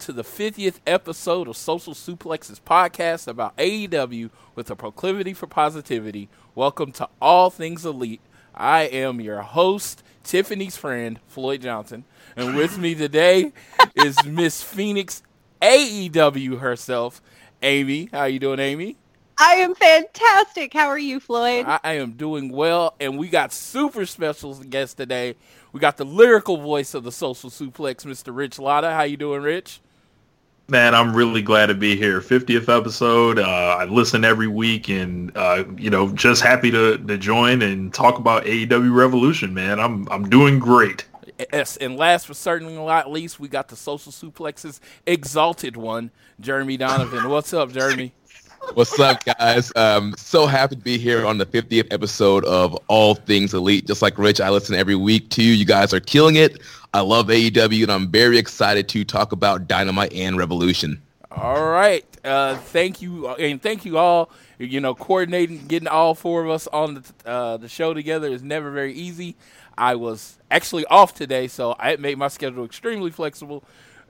To the 50th episode of Social Suplexes podcast about AEW with a proclivity for positivity. Welcome to All Things Elite. I am your host, Tiffany's friend, Floyd Johnson. And with me today is Miss Phoenix AEW herself, Amy. How you doing, Amy? I am fantastic. How are you, Floyd? I, I am doing well, and we got super special guests today. We got the lyrical voice of the social suplex, Mr. Rich Latta. How you doing, Rich? Man, I'm really glad to be here. 50th episode. Uh, I listen every week, and uh, you know, just happy to, to join and talk about AEW Revolution. Man, I'm I'm doing great. Yes, and last but certainly not least, we got the social suplexes exalted one, Jeremy Donovan. What's up, Jeremy? What's up, guys? Um, so happy to be here on the 50th episode of All Things Elite. Just like Rich, I listen every week to you. You guys are killing it. I love AEW, and I'm very excited to talk about Dynamite and Revolution. All right, uh, thank you, and thank you all. You know, coordinating, getting all four of us on the uh, the show together is never very easy. I was actually off today, so I made my schedule extremely flexible.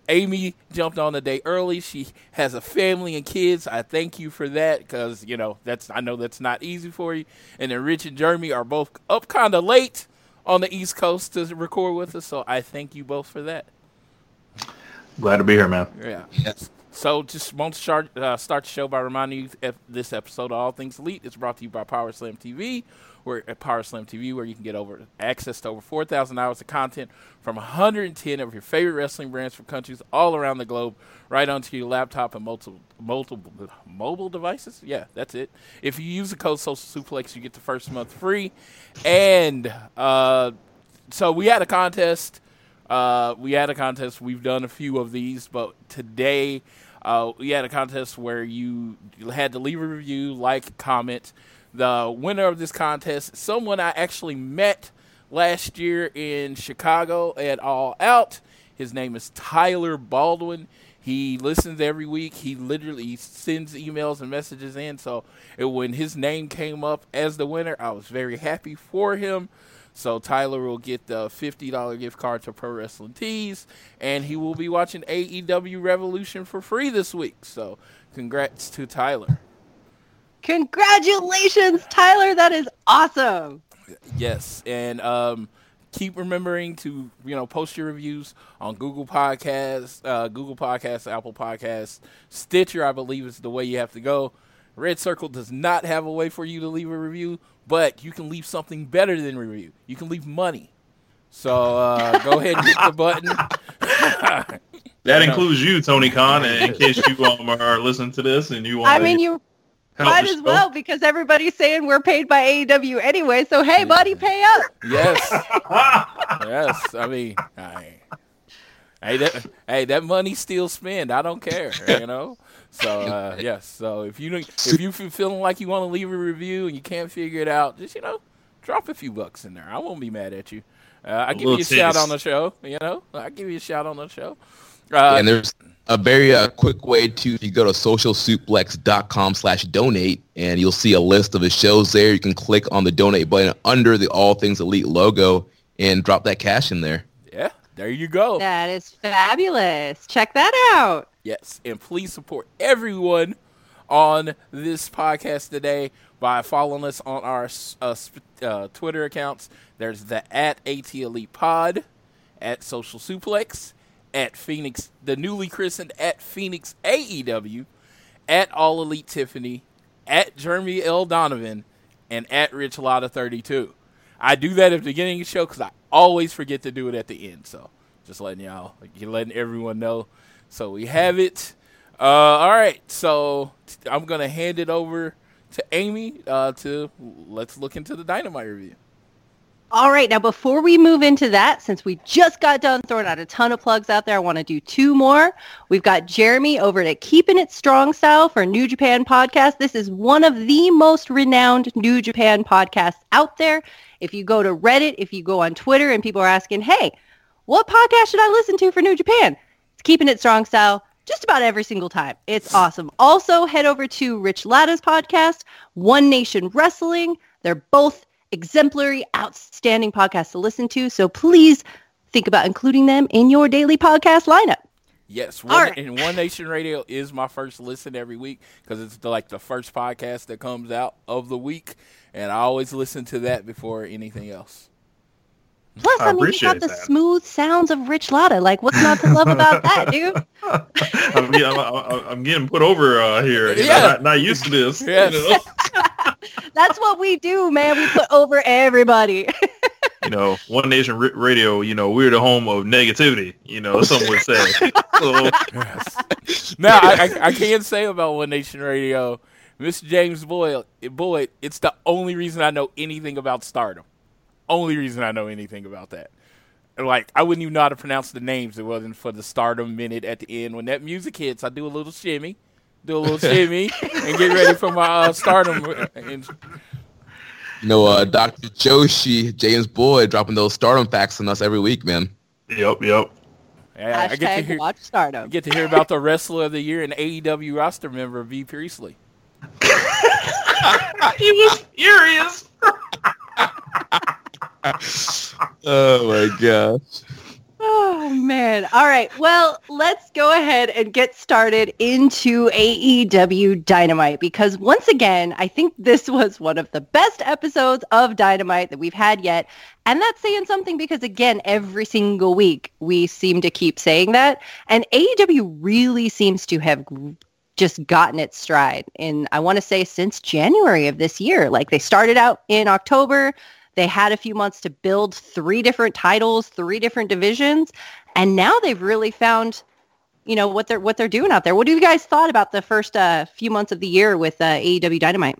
Amy jumped on the day early. She has a family and kids. I thank you for that because you know that's I know that's not easy for you. And then Rich and Jeremy are both up kind of late on the East Coast to record with us, so I thank you both for that. Glad to be here, man. Yeah. Yes. So just want to start, uh, start the show by reminding you if this episode of All Things Elite is brought to you by Power Slam TV, where at Power Slam TV, where you can get over access to over 4,000 hours of content from 110 of your favorite wrestling brands from countries all around the globe, right onto your laptop and multiple multiple mobile devices. Yeah, that's it. If you use the code Social Suplex, you get the first month free. And uh, so we had a contest. Uh, we had a contest. We've done a few of these, but today uh, we had a contest where you had to leave a review, like, comment. The winner of this contest, someone I actually met last year in Chicago at All Out. His name is Tyler Baldwin. He listens every week. He literally sends emails and messages in. So when his name came up as the winner, I was very happy for him. So Tyler will get the fifty dollar gift card to Pro Wrestling Tees, and he will be watching AEW Revolution for free this week. So congrats to Tyler. Congratulations, Tyler. That is awesome. Yes, and um, keep remembering to you know post your reviews on Google Podcasts, uh, Google Podcasts, Apple Podcasts, Stitcher. I believe is the way you have to go. Red Circle does not have a way for you to leave a review, but you can leave something better than review. You can leave money. So uh, go ahead and hit the button. That includes you, Tony Khan. And in case you um, are listening to this and you want, I mean, you might as well because everybody's saying we're paid by AEW anyway. So hey, buddy, pay up. yes, yes. I mean, I, hey, that hey, that money still spent. I don't care. You know. So uh, yes, so if you if you feeling like you want to leave a review and you can't figure it out, just you know, drop a few bucks in there. I won't be mad at you. Uh, I give you a taste. shout on the show. You know, I give you a shout on the show. Uh, and there's a very uh, quick way to you go to socialsuplex.com slash donate and you'll see a list of the shows there. You can click on the donate button under the All Things Elite logo and drop that cash in there. Yeah, there you go. That is fabulous. Check that out. Yes, and please support everyone on this podcast today by following us on our uh, uh, Twitter accounts. There's the at AT Elite Pod, at Social Suplex, at Phoenix, the newly christened at Phoenix AEW, at All Elite Tiffany, at Jeremy L. Donovan, and at Rich Latta 32. I do that at the beginning of the show because I always forget to do it at the end. So just letting y'all, letting everyone know. So we have it. Uh, all right. So I'm going to hand it over to Amy uh, to let's look into the Dynamite review. All right, now before we move into that, since we just got done throwing out a ton of plugs out there, I want to do two more. We've got Jeremy over at Keeping It Strong Style for New Japan Podcast. This is one of the most renowned New Japan podcasts out there. If you go to Reddit, if you go on Twitter, and people are asking, hey, what podcast should I listen to for New Japan? It's Keeping It Strong Style just about every single time. It's awesome. Also, head over to Rich Latta's podcast, One Nation Wrestling. They're both exemplary, outstanding podcasts to listen to. So please think about including them in your daily podcast lineup. Yes, one, right. and One Nation Radio is my first listen every week because it's the, like the first podcast that comes out of the week, and I always listen to that before anything else. Plus, I, I mean, you got the that. smooth sounds of Rich Latta. Like, what's not to love about that, dude? I'm, getting, I'm, I'm, getting put over uh, here. You yeah. Know, not, not, used to this. Yes. You know? That's what we do, man. We put over everybody. you know, One Nation R- Radio, you know, we're the home of negativity, you know, some would say. so. yes. Now, I, I, I can say about One Nation Radio, Mr. James Boyd, Boyd, it's the only reason I know anything about stardom. Only reason I know anything about that. Like I wouldn't even know how to pronounce the names. It wasn't for the stardom minute at the end. When that music hits, I do a little shimmy, do a little shimmy, and get ready for my uh, stardom. And, you know, uh, Dr. Joshi, James Boyd dropping those stardom facts on us every week, man. Yep, yep. Yeah, I get to hear, watch stardom. get to hear about the wrestler of the year and AEW roster member Bea Priestley. he was furious. oh my gosh. Oh man. All right. Well, let's go ahead and get started into AEW Dynamite because once again, I think this was one of the best episodes of Dynamite that we've had yet. And that's saying something because again, every single week we seem to keep saying that. And AEW really seems to have just gotten its stride in I want to say since January of this year. Like they started out in October, they had a few months to build three different titles, three different divisions, and now they've really found, you know, what they're what they're doing out there. What do you guys thought about the first uh, few months of the year with uh, AEW Dynamite?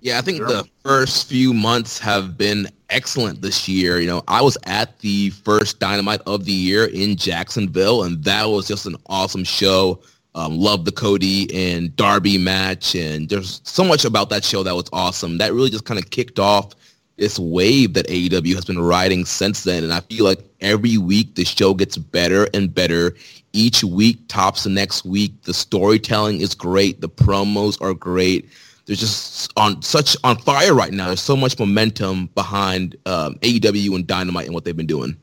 Yeah, I think sure. the first few months have been excellent this year. You know, I was at the first Dynamite of the year in Jacksonville, and that was just an awesome show. Um, love the Cody and Darby match, and there's so much about that show that was awesome. That really just kind of kicked off this wave that AEW has been riding since then. And I feel like every week the show gets better and better. Each week tops the next week. The storytelling is great. The promos are great. They're just on such on fire right now. There's so much momentum behind um, AEW and Dynamite and what they've been doing.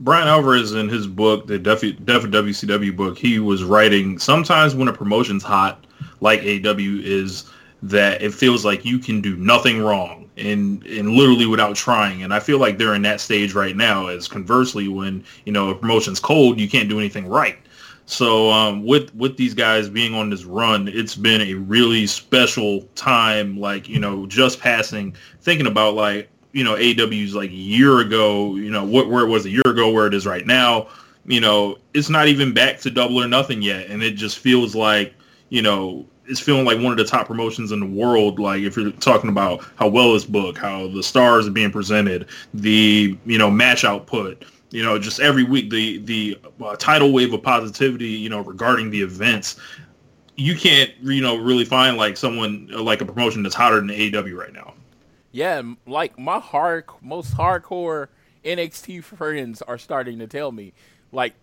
Bryan Alvarez in his book, the Def, Def WCW book, he was writing sometimes when a promotion's hot, like AEW is, that it feels like you can do nothing wrong and and literally without trying. And I feel like they're in that stage right now. As conversely, when you know a promotion's cold, you can't do anything right. So um, with with these guys being on this run, it's been a really special time. Like you know, just passing, thinking about like you know AEW's like year ago, you know what where it was a year ago, where it is right now. You know, it's not even back to double or nothing yet, and it just feels like you know it's feeling like one of the top promotions in the world. Like if you're talking about how well it's booked, how the stars are being presented, the you know match output, you know, just every week the the uh, tidal wave of positivity, you know, regarding the events. You can't, you know, really find like someone uh, like a promotion that's hotter than AEW right now. Yeah, like my hard, most hardcore NXT friends are starting to tell me, like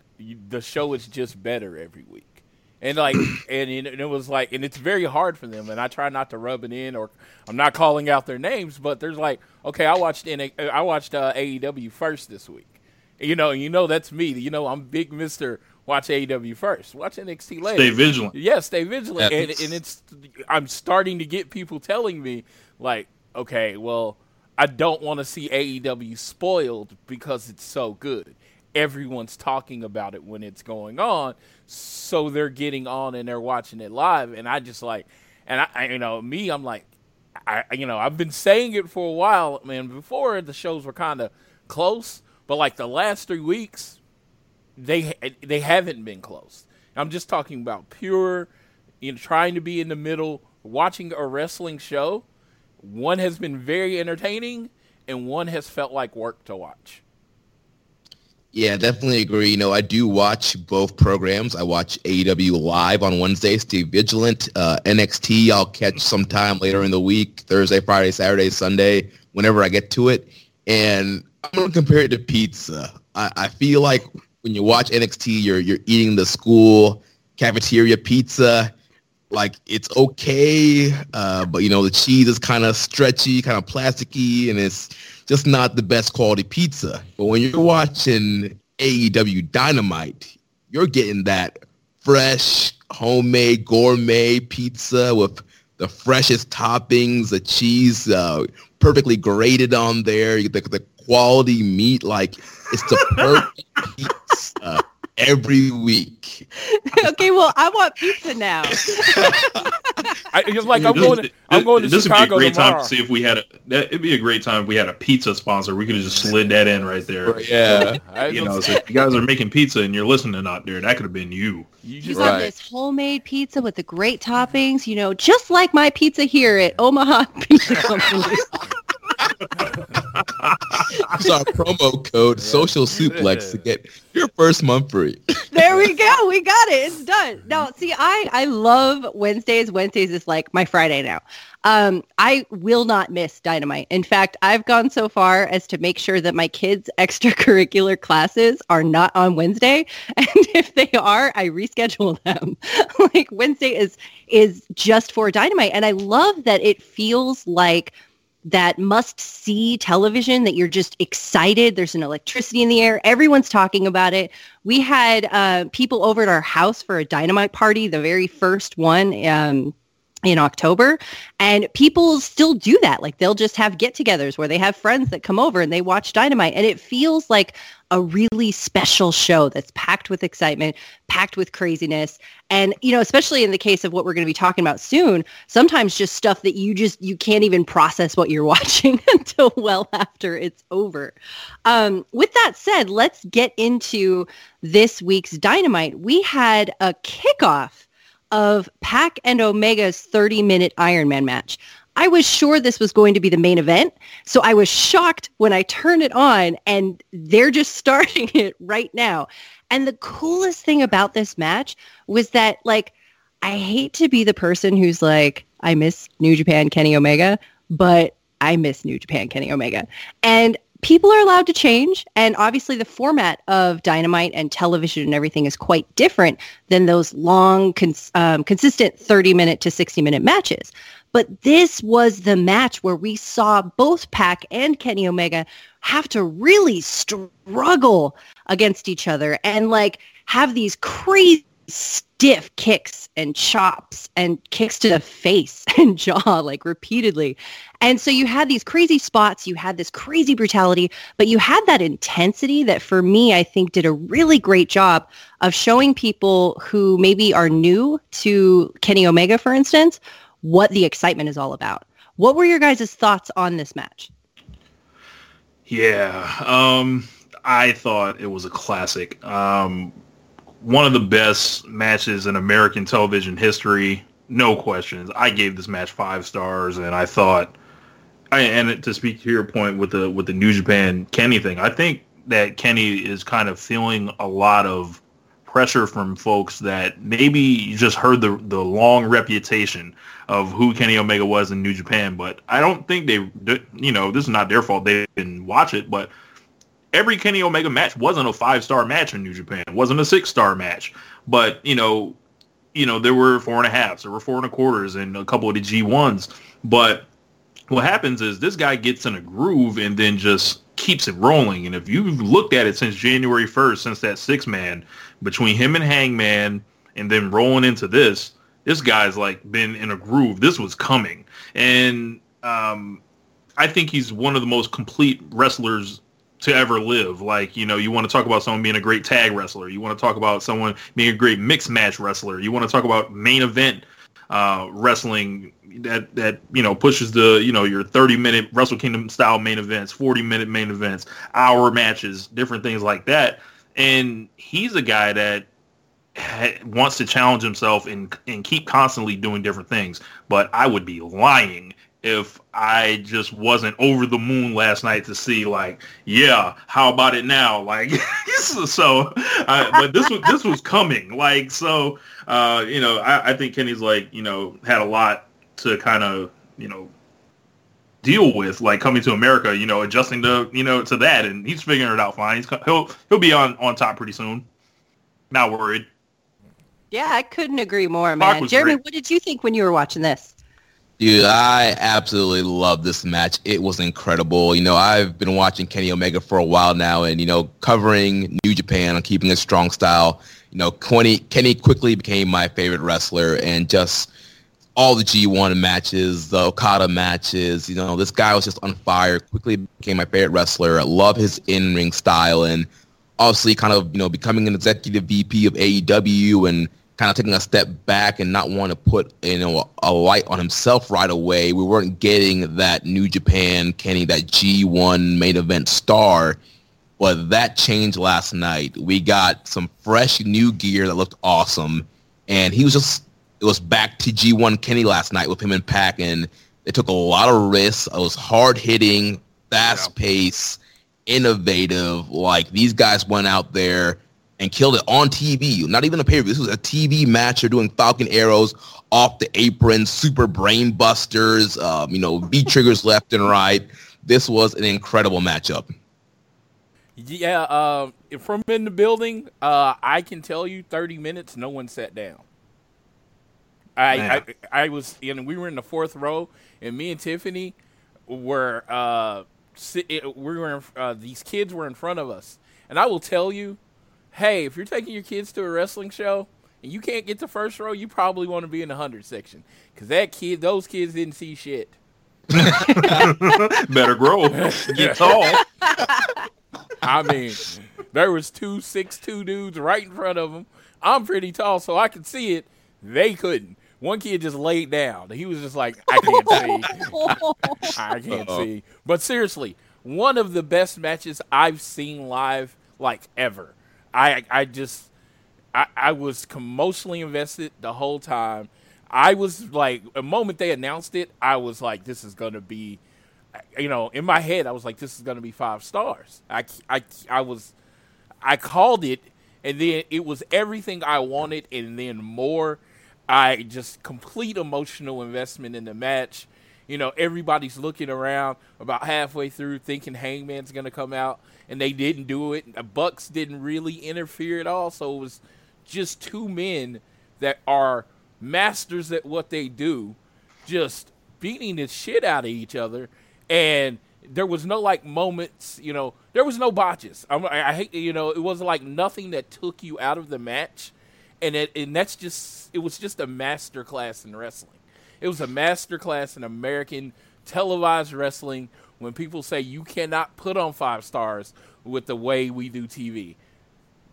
the show is just better every week. And like and it was like and it's very hard for them and i try not to rub it in or i'm not calling out their names but there's like okay i watched in i watched uh, aew first this week. You know you know that's me. You know i'm big mister watch aew first. Watch nxt later stay vigilant. Yeah stay vigilant. And, and it's i'm starting to get people telling me like okay well i don't want to see aew spoiled because it's so good. Everyone's talking about it when it's going on so they're getting on and they're watching it live and i just like and i, I you know me i'm like i you know i've been saying it for a while man before the shows were kind of close but like the last three weeks they they haven't been close. I'm just talking about pure you know trying to be in the middle watching a wrestling show one has been very entertaining and one has felt like work to watch yeah, definitely agree. You know, I do watch both programs. I watch AEW live on Wednesday, Stay Vigilant. Uh, NXT, I'll catch sometime later in the week, Thursday, Friday, Saturday, Sunday, whenever I get to it. And I'm to compare it to pizza. I, I feel like when you watch NXT, you're, you're eating the school cafeteria pizza. Like, it's okay, uh, but, you know, the cheese is kind of stretchy, kind of plasticky, and it's just not the best quality pizza. But when you're watching AEW Dynamite, you're getting that fresh, homemade, gourmet pizza with the freshest toppings, the cheese uh, perfectly grated on there, the, the quality meat. Like, it's the perfect pizza every week. okay, well, I want pizza now. I, it's like I'm going. To, I'm going to this Chicago would be a great tomorrow. time to see if we had a. That, it'd be a great time if we had a pizza sponsor. We could have just slid that in right there. Yeah, You know, so if you guys are making pizza and you're listening out there, that could have been you. you You just got Right. this homemade pizza with the great toppings, you know, just like my pizza here at Omaha Pizza Company. Use our promo code Social Suplex to get your first month free. there we go. We got it. It's done. Now, see, I I love Wednesdays. Wednesdays is like my Friday now. Um, I will not miss Dynamite. In fact, I've gone so far as to make sure that my kids' extracurricular classes are not on Wednesday, and if they are, I reschedule them. like Wednesday is is just for Dynamite, and I love that it feels like that must see television that you're just excited. There's an electricity in the air. Everyone's talking about it. We had uh, people over at our house for a dynamite party, the very first one um, in October. And people still do that. Like they'll just have get togethers where they have friends that come over and they watch dynamite. And it feels like a really special show that's packed with excitement, packed with craziness. And, you know, especially in the case of what we're going to be talking about soon, sometimes just stuff that you just, you can't even process what you're watching until well after it's over. Um, with that said, let's get into this week's Dynamite. We had a kickoff of Pac and Omega's 30-minute Iron Man match. I was sure this was going to be the main event, so I was shocked when I turned it on and they're just starting it right now. And the coolest thing about this match was that like I hate to be the person who's like I miss New Japan Kenny Omega, but I miss New Japan Kenny Omega. And people are allowed to change and obviously the format of dynamite and television and everything is quite different than those long cons- um, consistent 30 minute to 60 minute matches. But this was the match where we saw both Pac and Kenny Omega have to really struggle against each other and like have these crazy stiff kicks and chops and kicks to the face and jaw like repeatedly. And so you had these crazy spots, you had this crazy brutality, but you had that intensity that for me I think did a really great job of showing people who maybe are new to Kenny Omega for instance what the excitement is all about. What were your guys' thoughts on this match? Yeah, um, I thought it was a classic. Um, one of the best matches in American television history, no questions. I gave this match five stars, and I thought, and to speak to your point with the with the New Japan Kenny thing, I think that Kenny is kind of feeling a lot of pressure from folks that maybe just heard the the long reputation of who Kenny Omega was in New Japan, but I don't think they, you know, this is not their fault. They didn't watch it, but every Kenny Omega match wasn't a five star match in New Japan. It wasn't a six star match, but you know, you know, there were four and a halves, there were four and a quarters, and a couple of the G ones. But what happens is this guy gets in a groove and then just keeps it rolling. And if you've looked at it since January 1st, since that six man, between him and Hangman and then rolling into this, this guy's like been in a groove. This was coming. And um, I think he's one of the most complete wrestlers to ever live. Like, you know, you want to talk about someone being a great tag wrestler. You want to talk about someone being a great mixed match wrestler. You want to talk about main event uh, wrestling that that you know pushes the you know your 30 minute Wrestle Kingdom style main events, 40 minute main events, hour matches, different things like that. And he's a guy that ha- wants to challenge himself and and keep constantly doing different things. But I would be lying if I just wasn't over the moon last night to see like, yeah, how about it now? Like, so, uh, but this was this was coming. Like, so, uh, you know, I, I think Kenny's like, you know, had a lot to kind of, you know, deal with, like coming to America, you know, adjusting to, you know, to that, and he's figuring it out fine. He's he'll he'll be on on top pretty soon. Not worried. Yeah, I couldn't agree more, man. Jeremy, great. what did you think when you were watching this? Dude, I absolutely love this match. It was incredible. You know, I've been watching Kenny Omega for a while now and, you know, covering New Japan and keeping a strong style. You know, Kenny, Kenny quickly became my favorite wrestler and just all the G1 matches, the Okada matches. You know, this guy was just on fire. Quickly became my favorite wrestler. I love his in-ring style and obviously kind of, you know, becoming an executive VP of AEW and kind of taking a step back and not want to put, you know, a, light on himself right away. We weren't getting that New Japan Kenny, that G1 main event star. But that changed last night. We got some fresh new gear that looked awesome. And he was just it was back to G1 Kenny last night with him and Pac, and they took a lot of risks. It was hard hitting, fast yeah. pace, innovative. Like these guys went out there and killed it on TV. Not even a pay per view. This was a TV match. They're doing Falcon arrows off the apron, super brain busters, um, you know, V triggers left and right. This was an incredible matchup. Yeah, uh, from in the building, uh, I can tell you, thirty minutes, no one sat down. I, I, I was and we were in the fourth row, and me and Tiffany were uh, we were in, uh, these kids were in front of us, and I will tell you, hey, if you're taking your kids to a wrestling show and you can't get the first row, you probably want to be in the hundred section because that kid, those kids didn't see shit. Better grow, get tall. I mean, there was two six two dudes right in front of them. I'm pretty tall, so I could see it. They couldn't. One kid just laid down. He was just like, I can't see. I can't Uh-oh. see. But seriously, one of the best matches I've seen live, like ever. I I just I, I was emotionally invested the whole time. I was like, a moment they announced it, I was like, this is gonna be, you know, in my head, I was like, this is gonna be five stars. I I I was, I called it, and then it was everything I wanted, and then more I just complete emotional investment in the match. You know, everybody's looking around about halfway through thinking Hangman's going to come out, and they didn't do it. The Bucks didn't really interfere at all, so it was just two men that are masters at what they do, just beating the shit out of each other. And there was no like moments, you know, there was no botches. I, I hate, you know, it was like nothing that took you out of the match and it and that's just it was just a master class in wrestling. It was a master class in American televised wrestling when people say you cannot put on five stars with the way we do TV.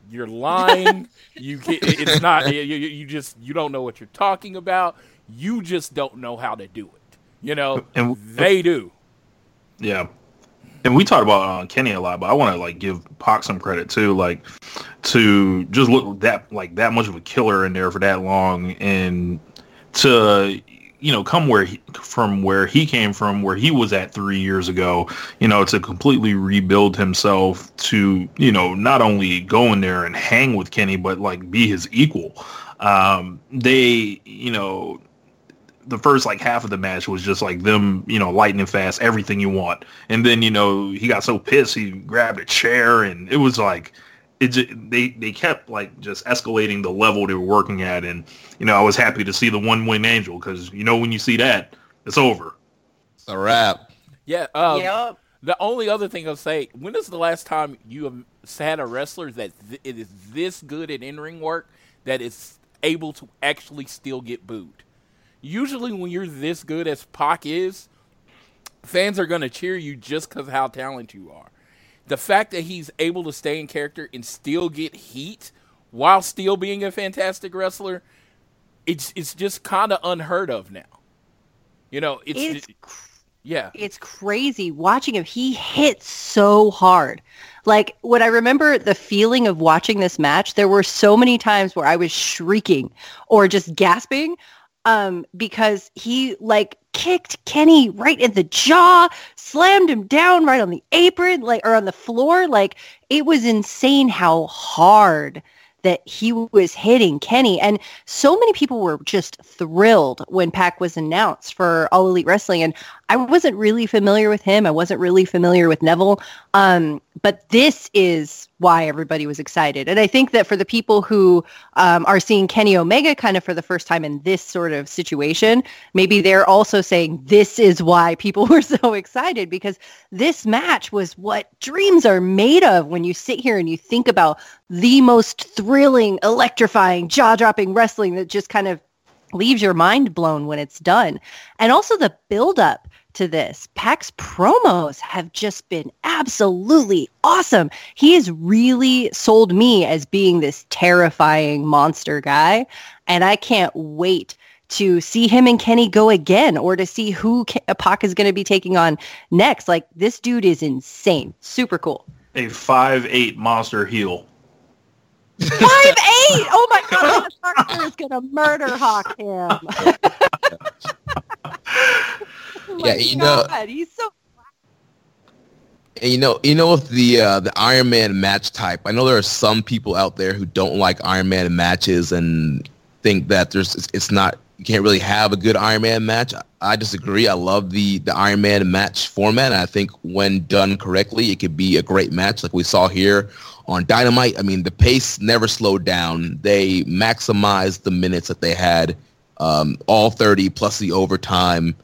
You're lying. you can, it's not you, you just you don't know what you're talking about. You just don't know how to do it. You know, and, they do. Yeah and we talked about uh, Kenny a lot, but I want to like give Pac some credit too, like to just look that like that much of a killer in there for that long, and to you know come where he, from where he came from, where he was at three years ago, you know, to completely rebuild himself to, you know, not only go in there and hang with Kenny, but like be his equal. Um, they, you know, the first like half of the match was just like them, you know, lightning fast, everything you want. And then, you know, he got so pissed, he grabbed a chair and it was like, it they, they kept like just escalating the level they were working at. And, you know, I was happy to see the one wing angel because, you know, when you see that, it's over. It's a wrap. Yeah. Um, Yep. The only other thing I'll say, when is the last time you have had a wrestler that th- it is this good at in-ring work that is able to actually still get booed? Usually, when you're this good as Pac is, fans are going to cheer you just because of how talented you are. The fact that he's able to stay in character and still get heat while still being a fantastic wrestler, it's it's just kind of unheard of now. You know, it's, It's yeah. it's crazy watching him. He hits so hard. Like when I remember the feeling of watching this match, there were so many times where I was shrieking or just gasping um, because he like kicked Kenny right in the jaw, slammed him down right on the apron, like or on the floor. Like it was insane how hard that he was hitting Kenny. And so many people were just thrilled when Pac was announced for All Elite Wrestling. And I wasn't really familiar with him. I wasn't really familiar with Neville. Um, but this is why everybody was excited. And I think that for the people who um, are seeing Kenny Omega kind of for the first time in this sort of situation, maybe they're also saying this is why people were so excited because this match was what dreams are made of when you sit here and you think about the most thrilling, electrifying, jaw-dropping wrestling that just kind of leaves your mind blown when it's done. And also the build-up to this. Pac's promos have just been absolutely awesome. He has really sold me as being this terrifying monster guy. And I can't wait to see him and Kenny go again or to see who Pac is going to be taking on next. Like this dude is insane. Super cool. A five eight monster heel. Five eight. Oh my god, Parker is gonna murder hawk him. Yeah, you know- he's so And you know, you know, with the uh, the Iron Man match type, I know there are some people out there who don't like Iron Man matches and think that there's it's, not you can't really have a good Iron Man match. I, disagree. I love the the Iron Man match format. I think when done correctly, it could be a great match, like we saw here on Dynamite. I mean, the pace never slowed down. They maximized the minutes that they had, um, all 30 plus the overtime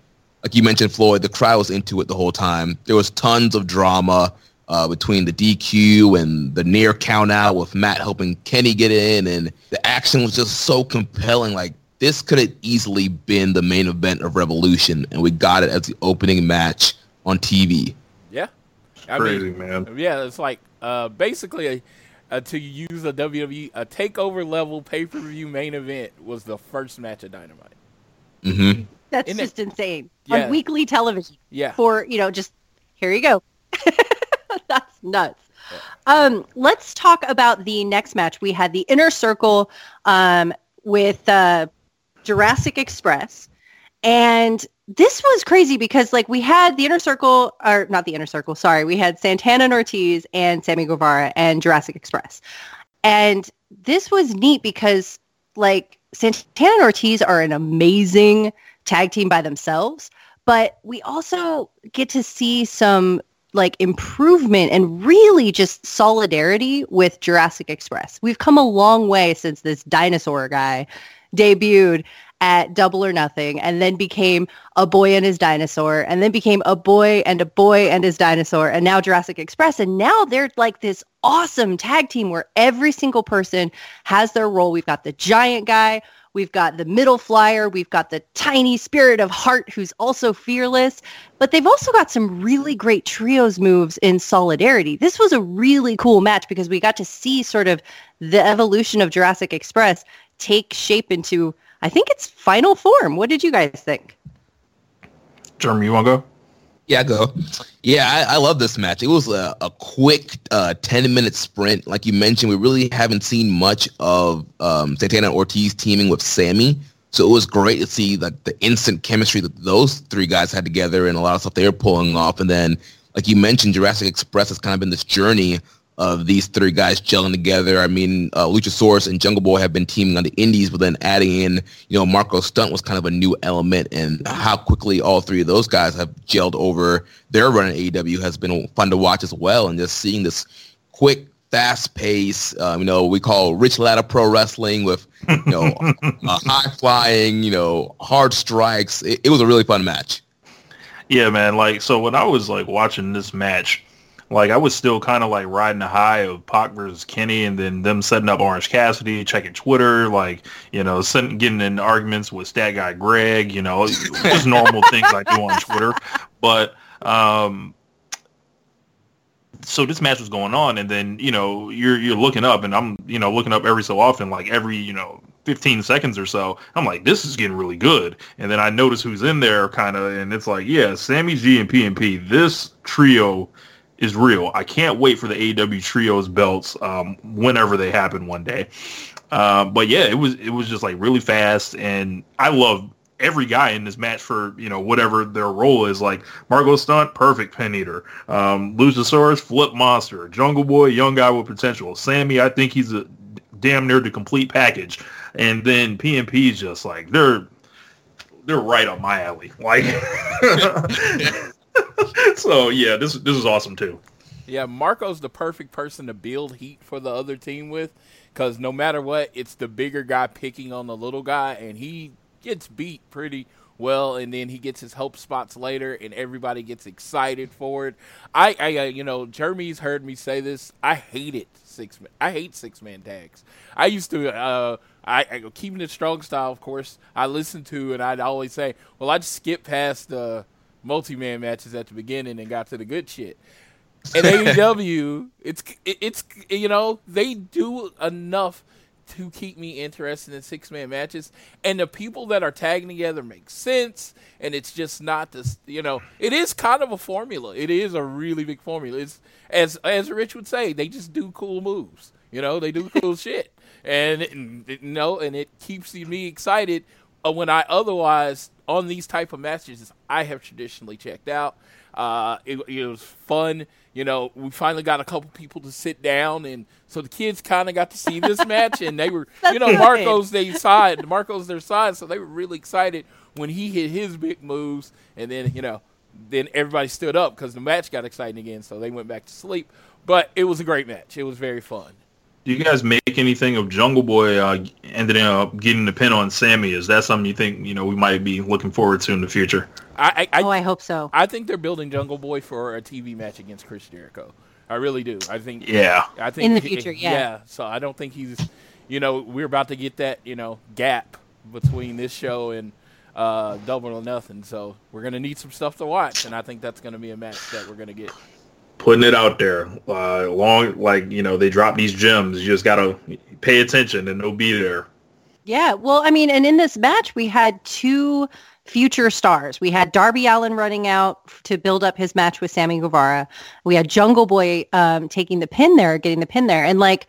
like you mentioned, Floyd, the crowd was into it the whole time. There was tons of drama uh, between the DQ and the near count out with Matt helping Kenny get in, and the action was just so compelling. Like this could have easily been the main event of Revolution, and we got it as the opening match on TV. Yeah. I Crazy mean, man. Yeah, it's like uh, basically uh, to use a WWE a takeover level pay per view main event was the first match of Dynamite. hmm that's Isn't it- just insane. Yeah. On weekly television. Yeah. For, you know, just here you go. that's nuts. Um, let's talk about the next match. We had the inner circle um, with uh, Jurassic Express. And this was crazy because like we had the inner circle or not the inner circle, sorry. We had Santana and Ortiz and Sammy Guevara and Jurassic Express. And this was neat because like Santana and Ortiz are an amazing tag team by themselves, but we also get to see some like improvement and really just solidarity with Jurassic Express. We've come a long way since this dinosaur guy debuted at Double or Nothing and then became a boy and his dinosaur and then became a boy and a boy and his dinosaur and now Jurassic Express and now they're like this awesome tag team where every single person has their role. We've got the giant guy, we've got the middle flyer, we've got the tiny spirit of heart who's also fearless, but they've also got some really great trios moves in solidarity. This was a really cool match because we got to see sort of the evolution of Jurassic Express take shape into I think it's final form. What did you guys think? Jeremy, you want to go? Yeah, go. Yeah, I, I love this match. It was a, a quick uh, 10 minute sprint. Like you mentioned, we really haven't seen much of um, Santana Ortiz teaming with Sammy. So it was great to see like the instant chemistry that those three guys had together and a lot of stuff they were pulling off. And then, like you mentioned, Jurassic Express has kind of been this journey of these three guys gelling together. I mean, uh, Luchasaurus and Jungle Boy have been teaming on the indies, but then adding in, you know, Marko Stunt was kind of a new element. And how quickly all three of those guys have gelled over their run in AEW has been fun to watch as well. And just seeing this quick, fast pace, um, you know, we call Rich Latta pro wrestling with, you know, uh, high flying, you know, hard strikes. It, it was a really fun match. Yeah, man. Like, so when I was like watching this match, like I was still kind of like riding the high of Pac versus Kenny, and then them setting up Orange Cassidy, checking Twitter, like you know, getting in arguments with Stat Guy Greg. You know, just normal things I do on Twitter. But um, so this match was going on, and then you know you're you're looking up, and I'm you know looking up every so often, like every you know 15 seconds or so. I'm like, this is getting really good, and then I notice who's in there, kind of, and it's like, yeah, Sammy G and PNP. This trio is real. I can't wait for the AEW trios belts um, whenever they happen one day. Uh, but yeah, it was it was just like really fast, and I love every guy in this match for you know whatever their role is. Like Marko Stunt, perfect pin eater. Um, Luchasaurus, flip monster. Jungle Boy, young guy with potential. Sammy, I think he's a damn near the complete package. And then PNP is just like they're they're right up my alley. Like so yeah, this this is awesome too. Yeah, Marko's the perfect person to build heat for the other team with, because no matter what, it's the bigger guy picking on the little guy, and he gets beat pretty well, and then he gets his hope spots later, and everybody gets excited for it. I, I, uh, you know, Jeremy's heard me say this. I hate it six. I hate six man tags. I used to. Uh, I, I keeping it strong style, of course. I listen to, and I'd always say, "Well, I just skip past the multi-man matches at the beginning and got to the good shit. And AEW, it's it's you know they do enough to keep me interested in six-man matches, and the people that are tagging together make sense, and it's just not this. You know, it is kind of a formula. It is a really big formula. It's as as Rich would say, they just do cool moves. You know, they do cool shit, and you know, and it keeps me excited uh, when I otherwise on these type of matches I have traditionally checked out. Uh, it, it, was fun. You know, we finally got a couple people to sit down, and so the kids kind of got to see this match, and they were, you know, Marko's their side, Marko's their side, so they were really excited when he hit his big moves, and then you know, then everybody stood up because the match got exciting again, so they went back to sleep. But it was a great match. It was very fun. Do you guys make anything of Jungle Boy uh, ending up getting the pin on Sammy? Is that something you think you know we might be looking forward to in the future? I, I, oh, I hope so. I think they're building Jungle Boy for a TV match against Chris Jericho. I really do. I think. Yeah. I think in the future. Yeah. Yeah. So I don't think he's. You know, we're about to get that you know gap between this show and uh, Double or Nothing. So we're gonna need some stuff to watch, and I think that's gonna be a match that we're gonna get putting it out there. Uh, long, like you know, they drop these gems. You just gotta pay attention, and they'll be there. Yeah, well, I mean, and in this match, we had two future stars. We had Darby Allin running out to build up his match with Sammy Guevara. We had Jungle Boy um, taking the pin there, getting the pin there, and like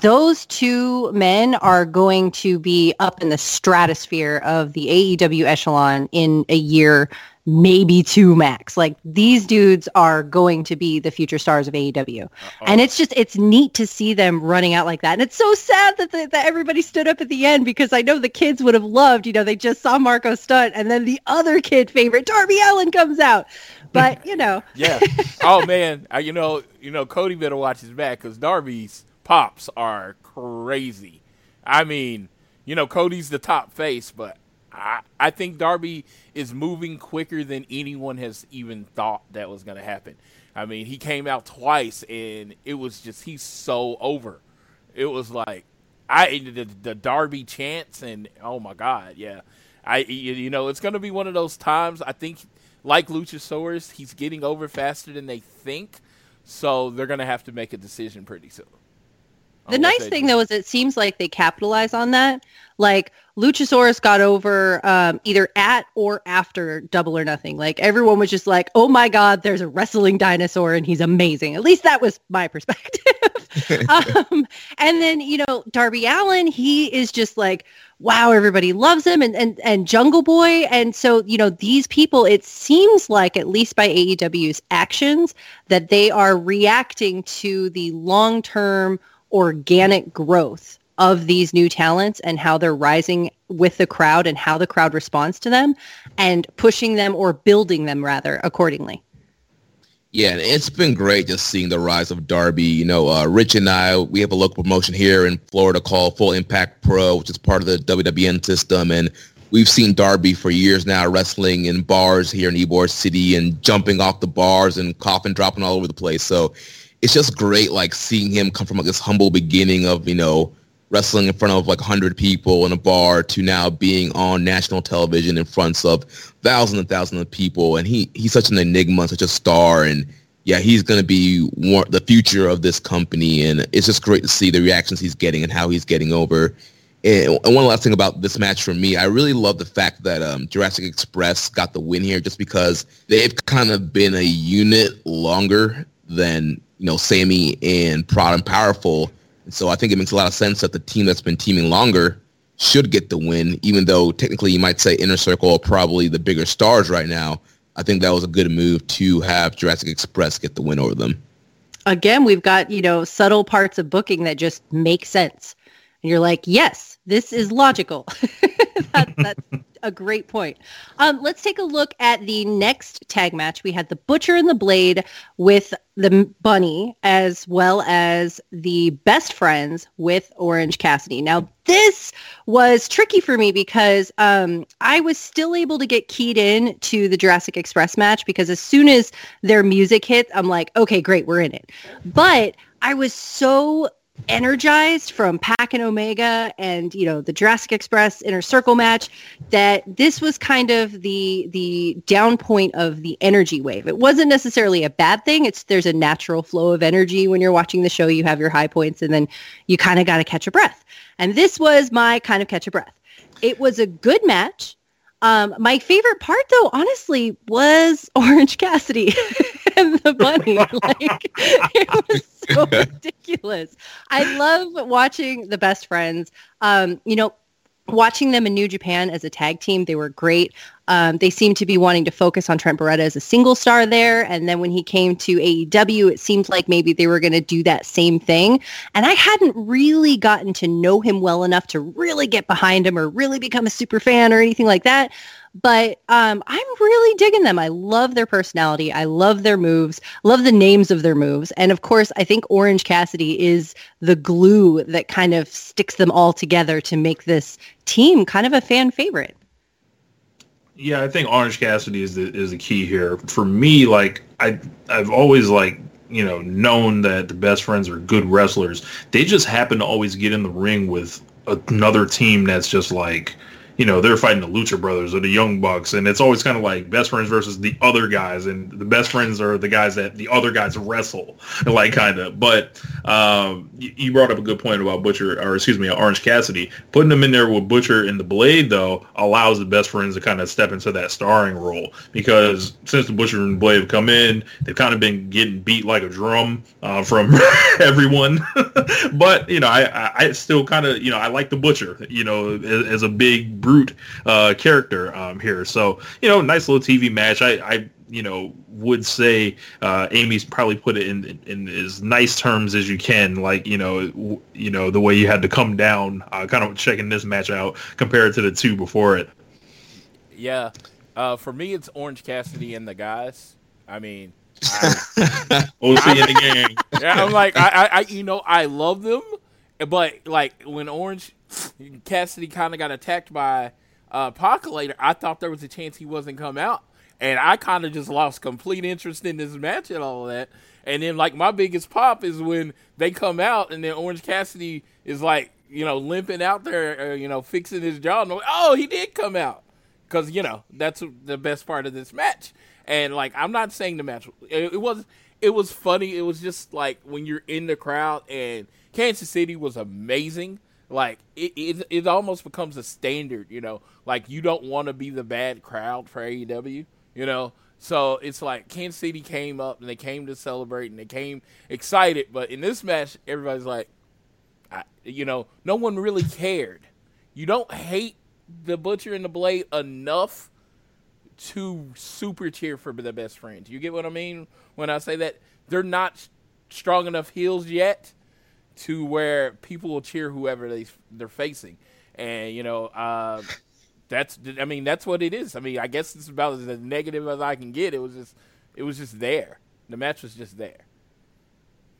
those two men are going to be up in the stratosphere of the AEW echelon in a year maybe two max. Like these dudes are going to be the future stars of AEW. Uh-oh. And it's just, it's neat to see them running out like that. And it's so sad that, the, that everybody stood up at the end because I know the kids would have loved, you know, they just saw Marko Stunt and then the other kid favorite, Darby Allin, comes out. But, you know. yeah. Oh, man. I, you know, you know, Cody better watch his back because Darby's pops are crazy. I mean, you know, Cody's the top face, but I, I think Darby is moving quicker than anyone has even thought that was going to happen. I mean, he came out twice, and it was just he's so over. It was like I the, the Darby chance, and oh my god, yeah. I you know it's going to be one of those times. I think like Luchasaurus, he's getting over faster than they think, so they're going to have to make a decision pretty soon. The nice thing do. though is it seems like they capitalize on that. Like Luchasaurus got over um, either at or after Double or Nothing. Like everyone was just like, "Oh my God, there's a wrestling dinosaur and he's amazing." At least that was my perspective. um, and then you know Darby Allin, he is just like wow, everybody loves him, and and and Jungle Boy, and so you know these people. It seems like at least by AEW's actions that they are reacting to the long term organic growth of these new talents and how they're rising with the crowd and how the crowd responds to them and pushing them or building them rather accordingly. Yeah, it's been great just seeing the rise of Darby. You know, uh, Rich and I, we have a local promotion here in Florida called Full Impact Pro, which is part of the WWN system. And we've seen Darby for years now wrestling in bars here in Ybor City and jumping off the bars and coughing, dropping all over the place. So it's just great, like seeing him come from like this humble beginning of, you know, wrestling in front of like 100 people in a bar to now being on national television in front of thousands and thousands of people. And he he's such an enigma, such a star. And yeah, he's going to be one, the future of this company. And it's just great to see the reactions he's getting and how he's getting over. And, and one last thing about this match for me, I really love the fact that um, Jurassic Express got the win here just because they've kind of been a unit longer than, you know, Sammy and Proud and Powerful so I think it makes a lot of sense that the team that's been teaming longer should get the win, even though technically you might say Inner Circle are probably the bigger stars right now. I think that was a good move to have Jurassic Express get the win over them. Again, we've got, you know, subtle parts of booking that just make sense. And you're like, yes, this is logical. that, that's a great point. Um, let's take a look at the next tag match. We had the Butcher and the Blade with the Bunny, as well as the Best Friends with Orange Cassidy. Now, this was tricky for me because um, I was still able to get keyed in to the Jurassic Express match because as soon as their music hit, I'm like, okay, great, we're in it. But I was so energized from Pac and Omega and you know the Jurassic Express Inner Circle match that this was kind of the the down point of the energy wave. It wasn't necessarily a bad thing. It's there's a natural flow of energy when you're watching the show. You have your high points and then you kind of got to catch a breath. And this was my kind of catch a breath. It was a good match. Um, my favorite part, though, honestly, was Orange Cassidy and the bunny. like it was so ridiculous. I love watching the best friends. Um, you know, watching them in New Japan as a tag team, they were great. Um, they seemed to be wanting to focus on Trent Beretta as a single star there. And then when he came to AEW, it seemed like maybe they were going to do that same thing. And I hadn't really gotten to know him well enough to really get behind him or really become a super fan or anything like that but um, I'm really digging them. I love their personality. I love their moves. Love the names of their moves. And of course, I think Orange Cassidy is the glue that kind of sticks them all together to make this team kind of a fan favorite. Yeah, I think Orange Cassidy is the is the key here. For me, like I I've always like you know known that the best friends are good wrestlers. They just happen to always get in the ring with another team that's just like you know, they're fighting the Lucha Brothers or the Young Bucks, and it's always kind of like best friends versus the other guys, and the best friends are the guys that the other guys wrestle, like kind of. But um, you brought up a good point about Butcher, or excuse me, Orange Cassidy. Putting them in there with Butcher and the Blade, though, allows the best friends to kind of step into that starring role because since the Butcher and Blade have come in, they've kind of been getting beat like a drum uh, from everyone. but you know, I, I still kind of you know I like the Butcher, you know, as, as a big brute uh, character um, here. So you know, nice little TV match. I, I you know would say uh, Amy's probably put it in in as nice terms as you can. Like you know, w- you know the way you had to come down, uh, kind of checking this match out compared to the two before it. Yeah, uh, for me it's Orange Cassidy and the guys. I mean. I, we'll see in the game. Yeah, I'm like, I, I, you know, I love them, but like when Orange Cassidy kind of got attacked by uh, Pacolator, I thought there was a chance he wasn't come out, and I kind of just lost complete interest in this match and all that. And then like my biggest pop is when they come out, and then Orange Cassidy is like, you know, limping out there, uh, you know, fixing his jaw. And oh, he did come out because you know that's the best part of this match. And like, I'm not saying the match it, it was it was funny. It was just like when you're in the crowd and Kansas City was amazing. Like it, it, it almost becomes a standard, you know. Like you don't want to be the bad crowd for AEW, you know. So it's like Kansas City came up and they came to celebrate and they came excited, but in this match, everybody's like, I, you know, no one really cared. You don't hate the Butcher and the Blade enough to super cheer for the best friends. You get what I mean when I say that? They're not strong enough heels yet to where people will cheer whoever they they're facing, and you know. Uh, that's I mean that's what it is. I mean I guess it's about as negative as I can get. It was just it was just there. The match was just there.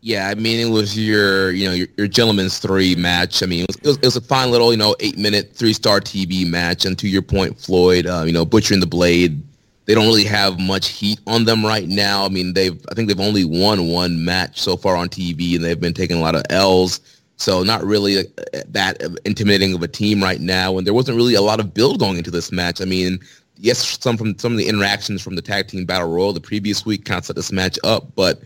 Yeah, I mean it was your you know your, your gentleman's three match. I mean it was, it was, it was a fine little you know eight minute three star TV match. And to your point, Floyd, uh, you know Butcher and the Blade. They don't really have much heat on them right now. I mean they've I think they've only won one match so far on TV, and they've been taking a lot of L's. So not really a, that intimidating of a team right now, and there wasn't really a lot of build going into this match. I mean, yes, some from some of the interactions from the tag team battle royal the previous week kind of set this match up, but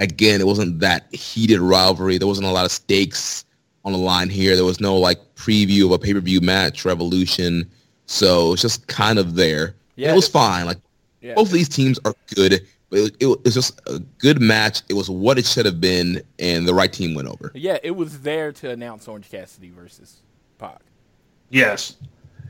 again, it wasn't that heated rivalry. There wasn't a lot of stakes on the line here. There was no like preview of a pay per view match, Revolution. So it's just kind of there. Yeah, it was fine. Like yeah. both of these teams are good. It, it, it, was just a good match. It was what it should have been, and the right team went over. Yeah, it was there to announce Orange Cassidy versus Pac. Yes,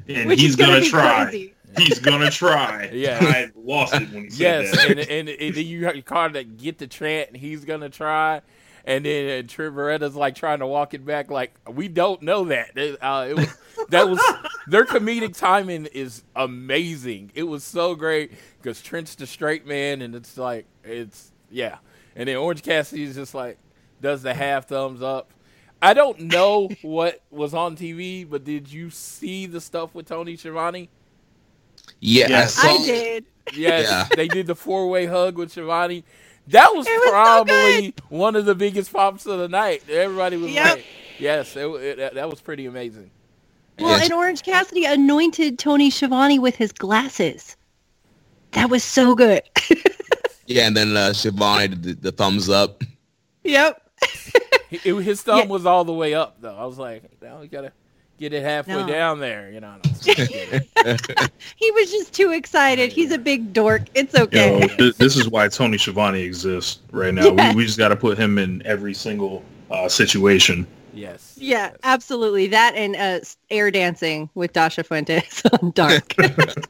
and Which he's gonna, gonna try. Crazy. He's gonna try. yeah, I lost it when he said yes, that. Yes, and, and, and, then you called that get the Trent. And he's gonna try, and then uh, Trent like trying to walk it back. Like we don't know that. Uh, it was that was their comedic timing is amazing. It was so great because Trent's the straight man, and it's like it's yeah, and then Orange Cassidy is just like does the half thumbs up. I don't know what was on TV, but did you see the stuff with Tony Schiavone? Yeah, yes. I, I did. Yes, yeah. they did the four way hug with Schiavone. That was, was probably so one of the biggest pops of the night. Everybody was yep. like, "Yes, it, it, that was pretty amazing." Well, yes. and Orange Cassidy anointed Tony Schiavone with his glasses. That was so good. yeah, and then uh, Schiavone did the, the thumbs up. Yep. it, his thumb yeah. was all the way up, though. I was like, "Now you gotta get it halfway no. down there," you know. he was just too excited. He's a big dork. It's okay. You know, this, is why Tony Schiavone exists right now. We, we just got to put him in every single uh, situation. Yes. Yeah, yes. absolutely. That and uh, air dancing with Dasha Fuentes on Dark. I,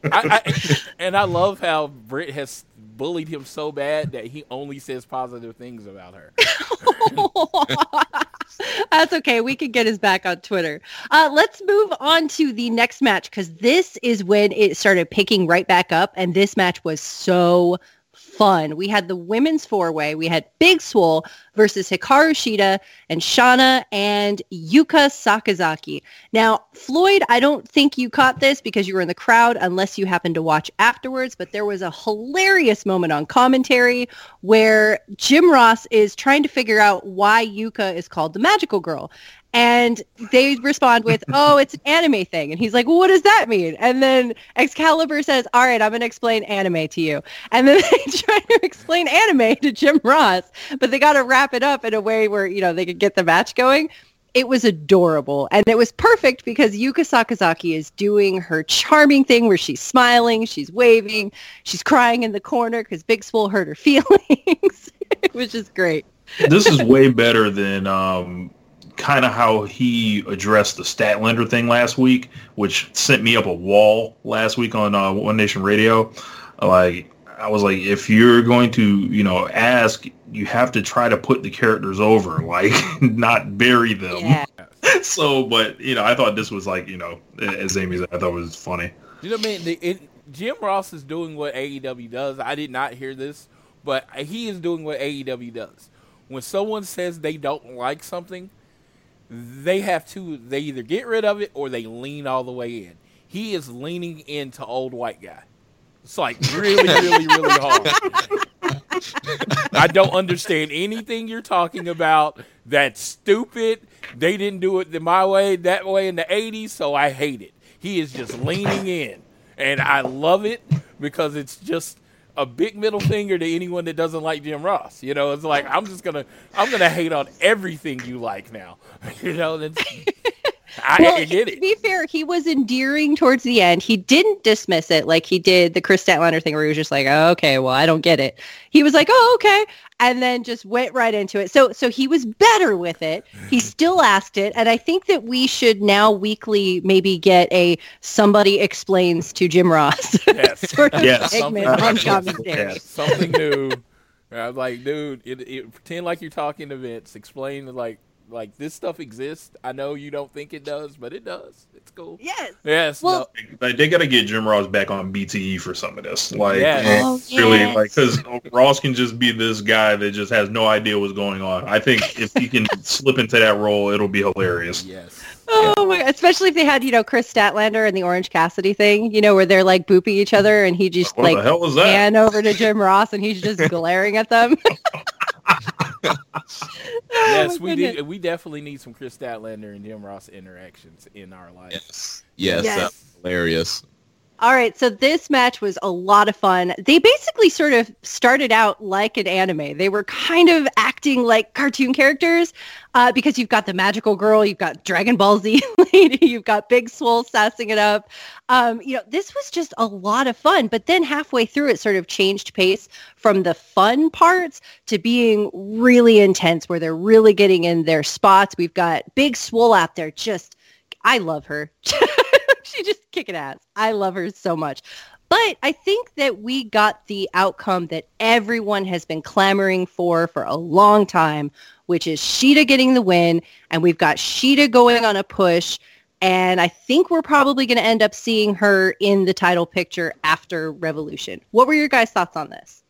I, and I love how Britt has bullied him so bad that he only says positive things about her. That's okay. We can get his back on Twitter. Uh, let's move on to the next match because this is when it started picking right back up, and this match was so fun. We had the women's four-way. We had Big Swole versus Hikaru Shida and Shanna and Yuka Sakazaki. Now, Floyd, I don't think you caught this because you were in the crowd unless you happened to watch afterwards, but there was a hilarious moment on commentary where Jim Ross is trying to figure out why Yuka is called the magical girl. And they respond with, oh, it's an anime thing. And he's like, well, what does that mean? And then Excalibur says, all right, I'm going to explain anime to you. And then they try to explain anime to Jim Ross, but they got to wrap it up in a way where, you know, they could get the match going. It was adorable. And it was perfect because Yuka Sakazaki is doing her charming thing where she's smiling, she's waving, she's crying in the corner because Big Swole hurt her feelings. it was just great. this is way better than um, kind of how he addressed the Statlander thing last week, which sent me up a wall last week on uh, One Nation Radio. Like, I was like, if you're going to, you know, ask, you have to try to put the characters over, like, not bury them. Yeah. so, but you know, I thought this was like, you know, as Amy said, I thought it was funny. You know what I mean? The, it, Jim Ross is doing what AEW does. I did not hear this, but he is doing what AEW does. When someone says they don't like something, they have to they either get rid of it or they lean all the way in. He is leaning into old white guy. It's like really, really, really hard. I don't understand anything you're talking about. That's stupid. They didn't do it my way, that way in the 80s, so I hate it. He is just leaning in. And I love it because it's just a big middle finger to anyone that doesn't like Jim Ross. You know, it's like I'm just gonna I'm gonna hate on everything you like now. you know, that's, I, well, get to it. be fair, he was endearing towards the end. He didn't dismiss it like he did the Kris Statlander thing where he was just like, oh, okay, well, I don't get it. He was like, oh, okay. And then just went right into it. So so he was better with it. He mm-hmm. still asked it. And I think that we should now weekly maybe get a somebody explains to Jim Ross Yes. sort of Yes. segment Something- on commentary. Yes. something new. I'm like, dude, it, it, pretend like you're talking to Vince. Explain like like this stuff exists. I know you don't think it does, but it does. It's cool. Yes. Yes. Well, Like, they got to get Jim Ross back on BTE for some of this. Like, Yes. and Oh, really, yes. like, because Ross can just be this guy that just has no idea what's going on. I think if he can slip into that role, it'll be hilarious. yes. Oh my! Especially if they had, you know, Kris Statlander and the Orange Cassidy thing, you know, where they're like booping each other, and he just What like the hell was that? pan over to Jim Ross, and he's just glaring at them. Oh, Yes, my we goodness. do. We definitely need some Kris Statlander and Jim Ross interactions in our life. Yes. Yes. Yes. that's hilarious. All right, so this match was a lot of fun. They basically sort of started out like an anime. They were kind of acting like cartoon characters uh, because you've got the magical girl, you've got Dragon Ball Z lady, you've got Big Swole sassing it up. Um, you know, this was just a lot of fun. But then halfway through, it sort of changed pace from the fun parts to being really intense, where they're really getting in their spots. We've got Big Swole out there just I love her. she just kicking ass. I love her so much. But I think that we got the outcome that everyone has been clamoring for for a long time, which is Shida getting the win. And we've got Shida going on a push. And I think we're probably going to end up seeing her in the title picture after Revolution. What were your guys' thoughts on this?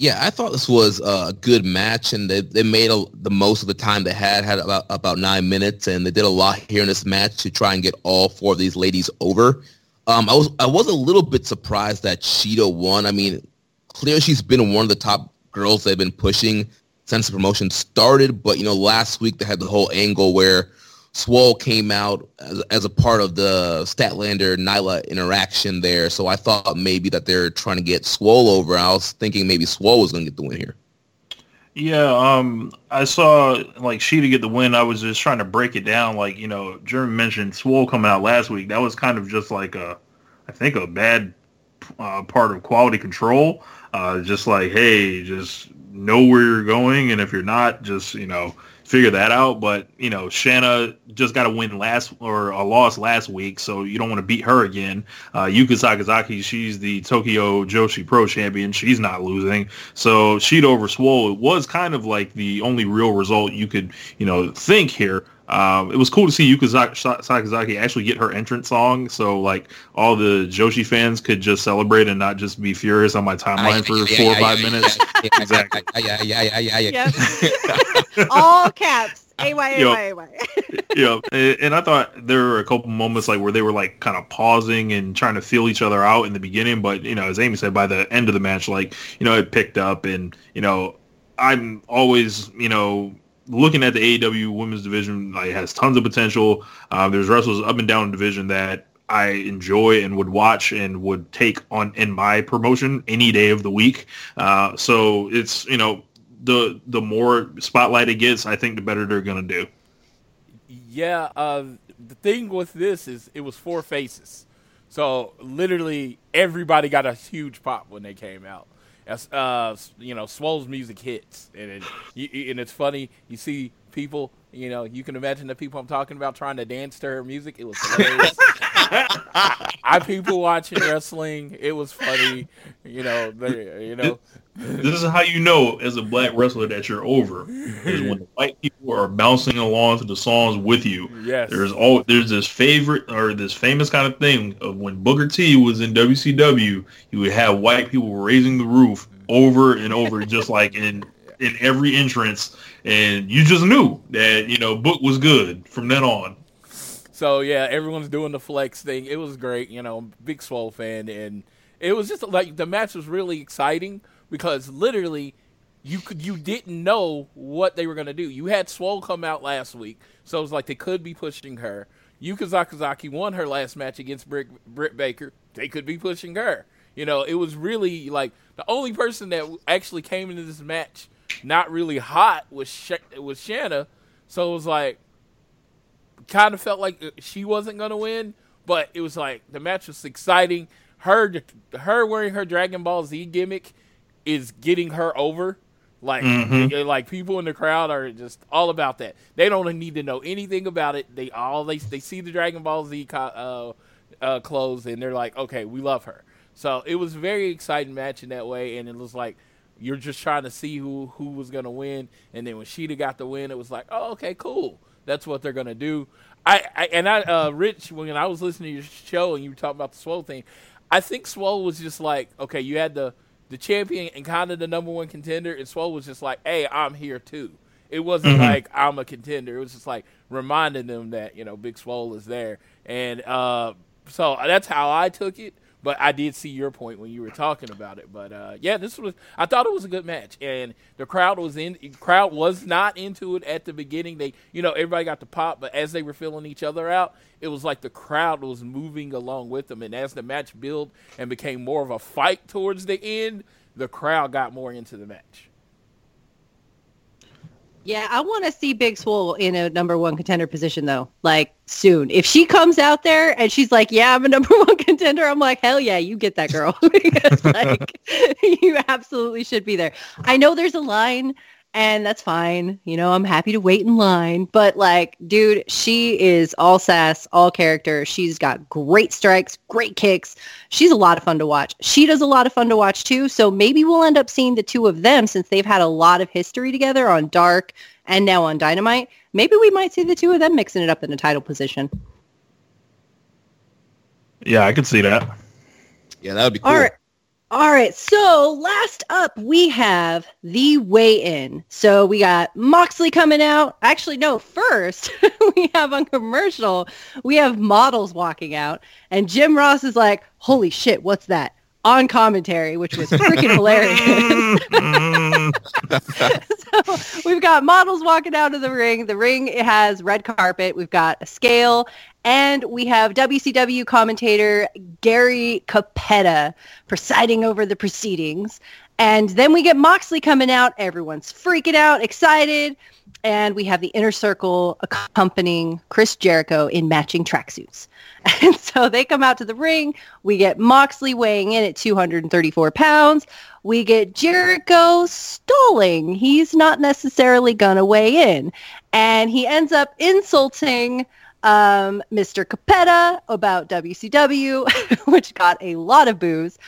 Yeah, I thought this was a good match, and they, they made a, the most of the time they had, had about about nine minutes, and they did a lot here in this match to try and get all four of these ladies over. Um, I was I was a little bit surprised that Shida won. I mean, clearly she's been one of the top girls they've been pushing since the promotion started, but you know, last week they had the whole angle where Swole came out as, as a part of the Statlander Nyla interaction there, so I thought maybe that they're trying to get Swole over. I was thinking maybe Swole was going to get the win here. Yeah, um, I saw like Shida get the win. I was just trying to break it down. Like you know, Jeremy mentioned Swole coming out last week. That was kind of just like a, I think a bad uh, part of quality control. Uh, just like hey, just know where you're going, and if you're not, just you know figure that out. But you know, Shanna just got a win last or a loss last week, so you don't want to beat her again. Uh, Yuka Sakazaki, she's the Tokyo Joshi Pro champion. She's not losing. So Shida over Swole It was kind of like the only real result you could you know think here. Um, it was cool to see Yuka Sa- Sa- Sakazaki actually get her entrance song, so like all the Joshi fans could just celebrate and not just be furious on my timeline for four or five minutes. Exactly. Yeah, yeah, yeah, yeah, yeah. All caps. A-Y, Yo. A-Y, A-Y. yeah, and and I thought there were a couple moments like where they were like kind of pausing and trying to feel each other out in the beginning, but you know, as Amy said, by the end of the match, like you know, it picked up, and you know, I'm always you know looking at the AEW women's division, like it has tons of potential. Uh, there's wrestlers up and down the division that I enjoy and would watch and would take on in my promotion any day of the week. Uh, so it's you know the the more spotlight it gets, I think the better they're gonna do. Yeah, uh, the thing with this is it was four faces. So literally everybody got a huge pop when they came out. Uh, you know, Swole's music hits, and it, and it's funny. You see people, you know, you can imagine the people I'm talking about trying to dance to her music. It was hilarious. I, I people watching wrestling. It was funny. You know, they, you know. this is how you know as a black wrestler that you're over is when the white people are bouncing along to the songs with you. Yes. There's all there's this favorite or this famous kind of thing of when Booker T was in WCW, you would have white people raising the roof over and over, just like in in every entrance, and you just knew that you know Book was good from then on. So yeah, everyone's doing the flex thing. It was great, you know, big Swole fan, and it was just like the match was really exciting because literally you could you didn't know what they were gonna do. You had Swole come out last week, so it was like they could be pushing her. Yuka Sakazaki won her last match against Britt, Britt Baker. They could be pushing her. You know, it was really like the only person that actually came into this match not really hot with Sh- was Shanna. So it was like kind of felt like she wasn't gonna win, but it was like the match was exciting. Her her wearing her Dragon Ball Z gimmick is getting her over. Like Mhm. like people in the crowd are just all about that. They don't need to know anything about it. They all they they see the Dragon Ball Z co- uh, uh, clothes and they're like, okay, we love her. So it was a very exciting match in that way, and it was like you're just trying to see who who was gonna win. And then when Shida got the win, it was like, oh, okay, cool. That's what they're gonna do. I, I and I, uh, Rich, when I was listening to your show and you were talking about the Swole thing, I think Swole was just like, okay, you had the the champion and kind of the number one contender, and Swole was just like, hey, I'm here too. It wasn't like I'm a contender. It was just like reminding them that you know Big Swole is there, and uh, so that's how I took it. But I did see your point when you were talking about it. But uh, yeah, this was I thought it was a good match, and the crowd was in. Crowd was not into it at the beginning. They, you know, everybody got the pop, but as they were filling each other out, it was like the crowd was moving along with them. And as the match built and became more of a fight towards the end, the crowd got more into the match. Yeah, I want to see Big Swole in a number one contender position though, like soon. If she comes out there and she's like, "Yeah, I'm a number one contender," I'm like, "Hell yeah, you get that girl!" because like, you absolutely should be there. I know there's a line, and that's fine. You know, I'm happy to wait in line, but like, dude, she is all sass, all character. She's got great strikes, great kicks. She's a lot of fun to watch. She does a lot of fun to watch too. So maybe we'll end up seeing the two of them since they've had a lot of history together on Dark and now on Dynamite. Maybe we might see the two of them mixing it up in a title position. Yeah, I could see that. Yeah, that would be cool. All right. All right. So last up, we have the weigh-in. So we got Moxley coming out. Actually, no. First, we have on commercial, we have models walking out, and Jim Ross is like, "Holy shit, what's that?" On commentary, which was freaking hilarious. so we've got models walking out of the ring. The ring has red carpet. We've got a scale, and we have WCW commentator Gary Cappetta presiding over the proceedings. And then we get Moxley coming out. Everyone's freaking out, excited. And we have the inner circle accompanying Chris Jericho in matching tracksuits. And so they come out to the ring. We get Moxley weighing in at 234 pounds. We get Jericho stalling. He's not necessarily going to weigh in. And he ends up insulting um, Mr. Cappetta about WCW, which got a lot of boos.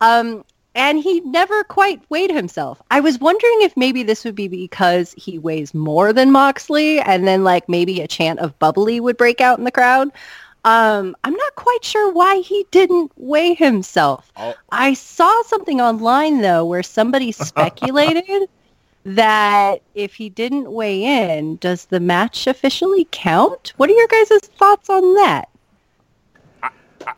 Um, and he never quite weighed himself. I was wondering if maybe this would be because he weighs more than Moxley, and then like maybe a chant of bubbly would break out in the crowd. Um, I'm not quite sure why he didn't weigh himself. Oh. I saw something online though where somebody speculated that if he didn't weigh in, does the match officially count? What are your guys' thoughts on that? I,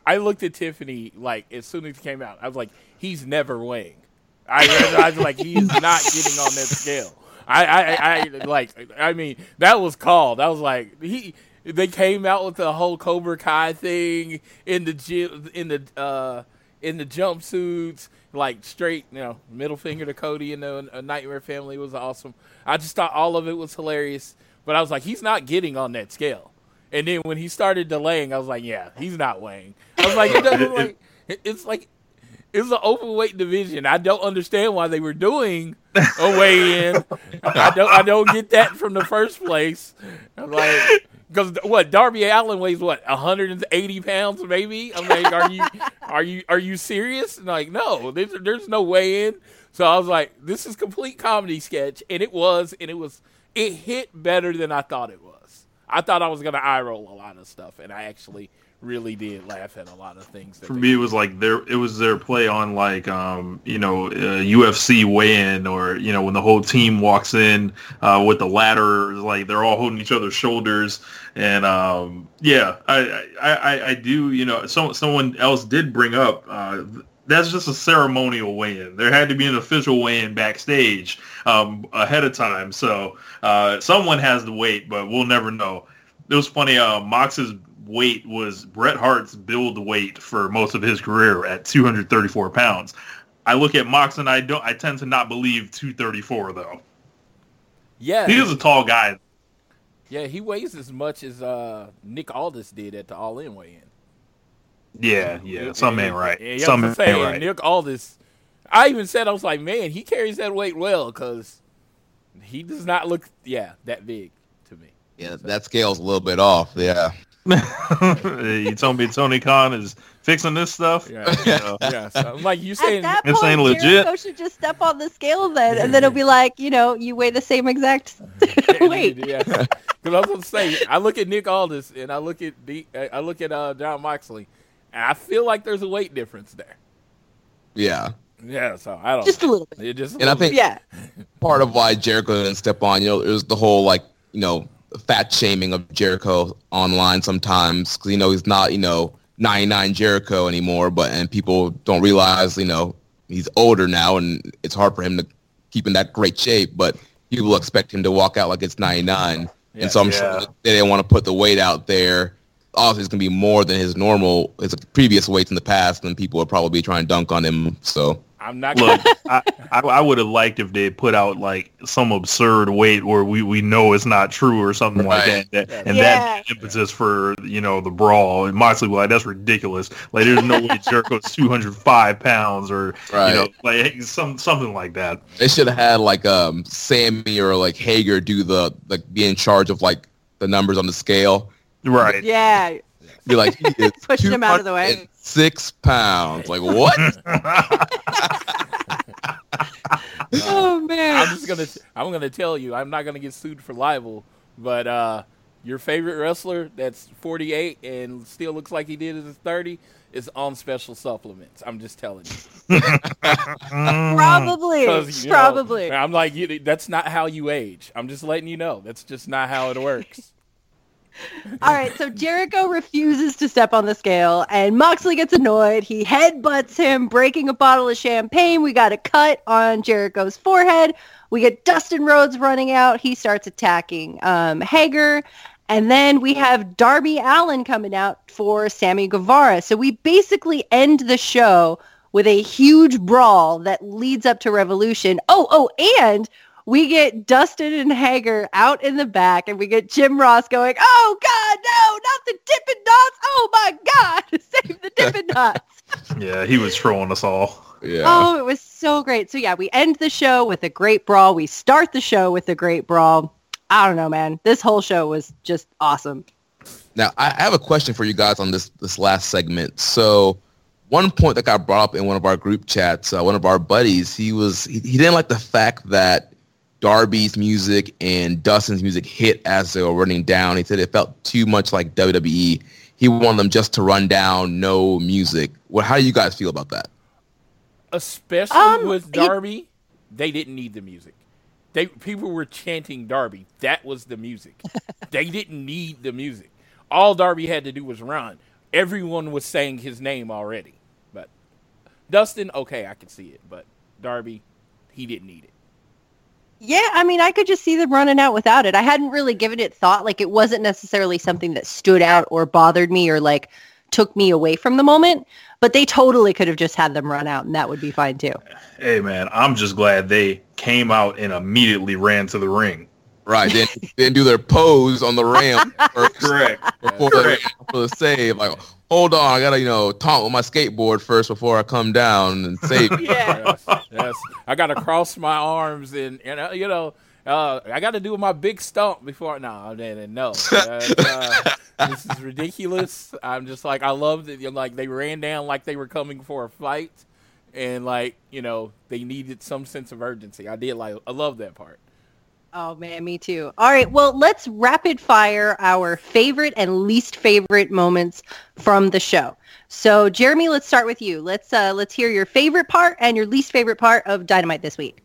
I looked at Tiffany like as soon as he came out. I was like, he's never weighing. I, I was like, he's not getting on that scale. I, I, I, like, I mean, that was called. I was like, he. They came out with the whole Cobra Kai thing in the gym, in the uh, in the jumpsuits, like straight, you know, middle finger to Cody and the a Nightmare Family was awesome. I just thought all of it was hilarious, but I was like, he's not getting on that scale. And then when he started delaying, I was like, yeah, he's not weighing. I was like, it doesn't like it's like it's an overweight division. I don't understand why they were doing a weigh in. I don't I don't get that from the first place. I'm like because what Darby Allin weighs what 180 pounds maybe. I'm like, are you are you are you serious? And like, no, there's there's no weigh in. So I was like, this is complete comedy sketch, and it was, and it was, it hit better than I thought it was. I thought I was gonna eye roll a lot of stuff, and I actually really did laugh at a lot of things. That For me, it was like their it was their play on like um you know uh, UFC weigh-in or you know when the whole team walks in uh, with the ladder like they're all holding each other's shoulders and um yeah I I, I, I do you know some someone else did bring up uh, that's just a ceremonial weigh-in. There had to be an official weigh-in backstage um, ahead of time, so uh, someone has to wait, but we'll never know. It was funny. Uh, Mox's weight was Bret Hart's build weight for most of his career at 234 pounds. I look at Mox and I don't. I tend to not believe 234 though. yeah, He is a tall guy. Yeah, he weighs as much as uh, Nick Aldis did at the All In weigh in. Yeah, yeah. Some ain't right. Yeah, Some ain't saying, right. Nick Aldis. I even said I was like, man, he carries that weight well because he does not look, yeah, that big to me. Yeah, that scale's a little bit off. Yeah. you told me Tony Khan is fixing this stuff. Yeah, Yeah. yeah. So, I'm like you At saying, that This point, ain't legit. Jericho should just step on the scale then, and then it'll be like, you know, you weigh the same exact weight. yeah. Because I was going to say, I look at Nick Aldis and I look at D, I look at uh, Jon Moxley, and I feel like there's a weight difference there. Yeah. Yeah, so I don't. Just a little bit. It just a And I little think Yeah. part of why Jericho didn't step on, you know, there's the whole like, you know, fat shaming of Jericho online sometimes because you know he's not, you know, 99 Jericho anymore, but and people don't realize, you know, he's older now and it's hard for him to keep in that great shape, but people expect him to walk out like it's 99. Yeah. and so I'm Yeah. sure they didn't want to put the weight out there. Obviously, it's gonna be more than his normal, his previous weights in the past, and people would probably be trying to dunk on him. So I'm not Look, gonna. I, I, I would have liked if they put out like some absurd weight where we, we know it's not true or something like Right. that, that and Yeah. that impetus for you know the brawl. And Moxley, was like that's ridiculous. Like there's no way Jericho's 205 pounds or Right. you know like some something like that. They should have had like um Sammy or like Hager do the like be in charge of like the numbers on the scale. Right. Yeah. Be like he is Pushing him out of the way. Six pounds. Like what? Oh man. I'm just gonna. I'm gonna tell you. I'm not gonna get sued for libel, but uh, your favorite wrestler that's 48 and still looks like he did at his 30 is on special supplements. I'm just telling you. probably, you know, Probably. I'm like, that's not how you age. I'm just letting you know. That's just not how it works. All right, so Jericho refuses to step on the scale, and Moxley gets annoyed. He headbutts him, breaking a bottle of champagne. We got a cut on Jericho's forehead. We get Dustin Rhodes running out. He starts attacking um, Hager. And then we have Darby Allin coming out for Sammy Guevara. So we basically end the show with a huge brawl that leads up to Revolution. Oh, oh, and we get Dustin and Hager out in the back, and we get Jim Ross going, "Oh God, no, not the Dippin' Dots! Oh my God, save the Dippin' Dots!" Yeah, he was trolling us all. Yeah. Oh, it was so great. So yeah, we end the show with a great brawl. We start the show with a great brawl. I don't know, man. This whole show was just awesome. Now I I have a question for you guys on this this last segment. So one point that got brought up in one of our group chats, uh, one of our buddies, he was he, he didn't like the fact that Darby's music and Dustin's music hit as they were running down. He said it felt too much like WWE. He wanted them just to run down, no music. Well, how do you guys feel about that? Especially Um, with you- Darby, they didn't need the music. They people were chanting Darby. That was the music. they didn't need the music. All Darby had to do was run. Everyone was saying his name already. But Dustin, okay, I can see it. But Darby, he didn't need it. Yeah, I mean, I could just see them running out without it. I hadn't really given it thought. Like, it wasn't necessarily something that stood out or bothered me or like took me away from the moment. But they totally could have just had them run out, and that would be fine too. Hey man, I'm just glad they came out and immediately ran to the ring. Right. Then then do their pose on the ramp first Correct. before the, for the save. Like, hold on, I gotta you know taunt with my skateboard first before I come down and save. Yeah. yes, yes. I got to cross my arms and, and uh, you know, uh, I got to do my big stomp before. No, then no. Uh, uh, this is ridiculous. I'm just like I love that. you know, Like they ran down like they were coming for a fight, and like you know they needed some sense of urgency. I did like I love that part. Oh man, me too. All right, well, let's rapid fire our favorite and least favorite moments from the show. So, Jeremy, let's start with you. Let's uh, let's hear your favorite part and your least favorite part of Dynamite this week.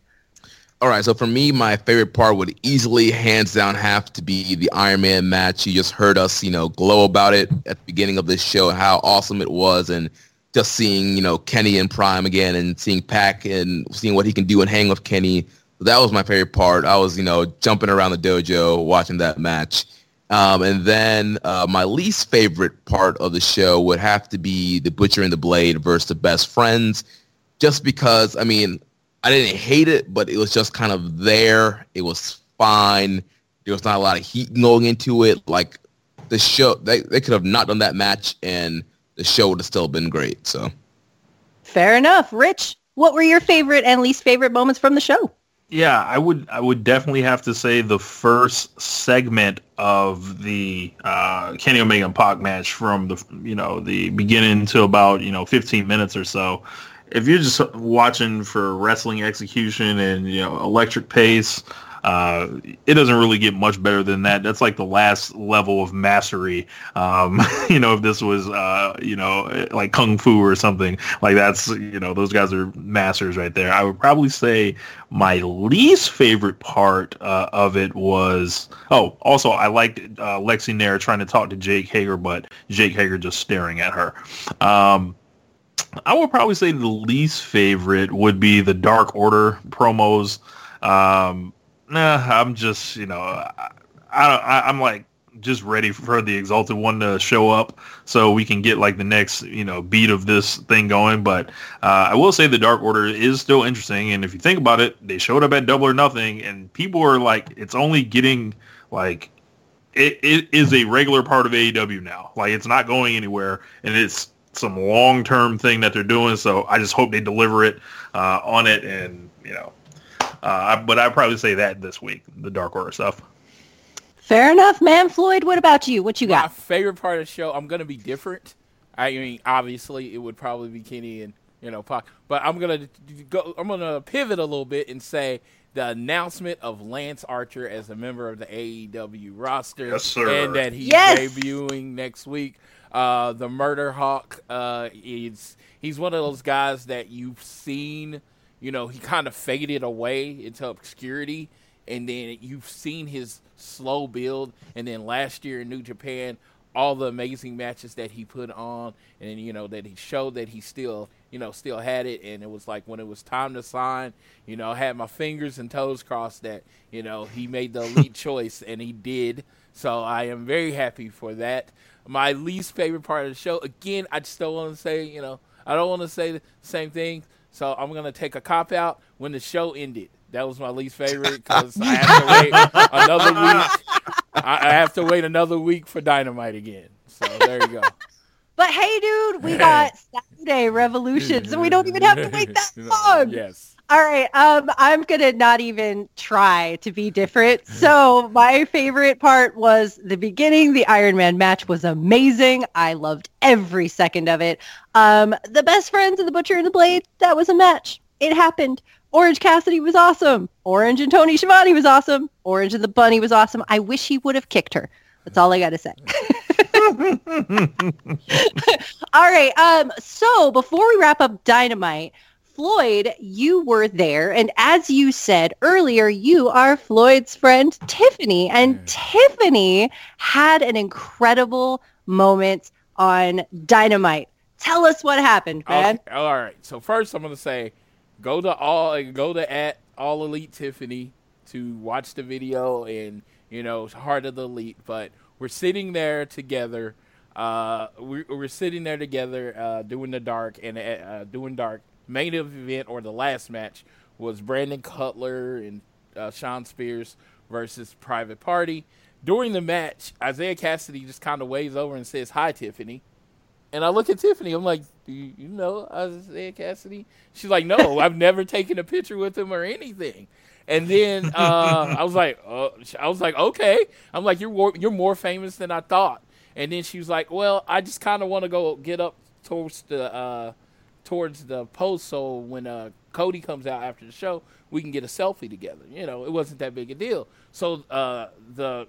All right, so for me, my favorite part would easily, hands down, have to be the Iron Man match. You just heard us, you know, glow about it at the beginning of this show, how awesome it was, and just seeing, you know, Kenny in Prime again, and seeing Pac and seeing what he can do and hang with Kenny. That was my favorite part. I was, you know, jumping around the dojo watching that match. Um, and then uh, my least favorite part of the show would have to be the Butcher and the Blade versus the Best Friends, just because, I mean, I didn't hate it, but it was just kind of there. It was fine. There was not a lot of heat going into it. Like the show, they they could have not done that match, and the show would have still been great. So Fair enough. Rich, what were your favorite and least favorite moments from the show? Yeah, I would I would definitely have to say the first segment of the uh, Kenny Omega and Pac match from the you know the beginning to about you know 15 minutes or so. If you're just watching for wrestling execution and you know electric pace, uh, it doesn't really get much better than that. That's like the last level of mastery. Um, you know, if this was, uh, you know, like kung fu or something like that's, you know, those guys are masters right there. I would probably say my least favorite part uh, of it was, oh, also I liked uh, Lexy Nair trying to talk to Jake Hager, but Jake Hager just staring at her. Um, I would probably say the least favorite would be the Dark Order promos. Um, nah, I'm just, you know, I, I, I'm like just ready for the Exalted One to show up so we can get like the next, you know, beat of this thing going. But uh, I will say the Dark Order is still interesting. And if you think about it, they showed up at Double or Nothing and people are like, it's only getting like, it, it is a regular part of AEW now. Like it's not going anywhere and it's some long-term thing that they're doing. So I just hope they deliver it uh, on it and, you know, uh, but I'd probably say that this week, the Dark Order stuff. Fair enough, man. Floyd, what about you? What you My got? favorite part of the show, I'm gonna be different. I mean, obviously, it would probably be Kenny and you know Pac, but I'm gonna go. I'm gonna pivot a little bit and say the announcement of Lance Archer as a member of the AEW roster, Yes, sir. and that he's Yes! debuting next week. Uh, the Murder Hawk, uh, is he's one of those guys that you've seen. You know, he kind of faded away into obscurity, and then you've seen his slow build. And then last year in New Japan, all the amazing matches that he put on, and you know that he showed that he still, you know, still had it. And it was like when it was time to sign, you know, I had my fingers and toes crossed that you know he made the elite choice, and he did. So I am very happy for that. My least favorite part of the show, again, I just don't want to say, you know, I don't want to say the same thing. So I'm gonna take a cop out when the show ended. That was my least favorite because I have to wait another week. I, I have to wait another week for Dynamite again. So there you go. But hey, dude, we got Saturday Revolution, so we don't even have to wait that long. Yes. All right, um, I'm gonna not even try to be different. So my favorite part was the beginning. The Iron Man match was amazing. I loved every second of it. Um, the best friends of the Butcher and the Blade. That was a match. It happened. Orange Cassidy was awesome. Orange and Tony Schiavone was awesome. Orange and the Bunny was awesome. I wish he would have kicked her. That's all I got to say. all right. Um. So before we wrap up Dynamite, Floyd, you were there, and as you said earlier, you are Floyd's friend Tiffany, and Tiffany had an incredible moment on Dynamite. Tell us what happened, man. Okay, all right. So first, I'm gonna say, go to all, go to at all elite Tiffany to watch the video, and you know, heart of the elite. But we're sitting there together. Uh, we, we're sitting there together, uh, doing the dark and uh, doing dark. Main event or the last match was Brandon Cutler and uh, Shawn Spears versus Private Party. During the match, Isiah Kassidy just kind of waves over and says, "Hi, Tiffany." And I look at Tiffany. I'm like, "Do you, know Isiah Kassidy?" She's like, "No, I've never taken a picture with him or anything." And then uh, I was like, uh, I was like, okay. I'm like, you're more, you're more famous than I thought. And then she was like, well, I just kind of want to go get up towards the uh, towards the post, so when uh, Cody comes out after the show, we can get a selfie together. You know, it wasn't that big a deal. So uh, the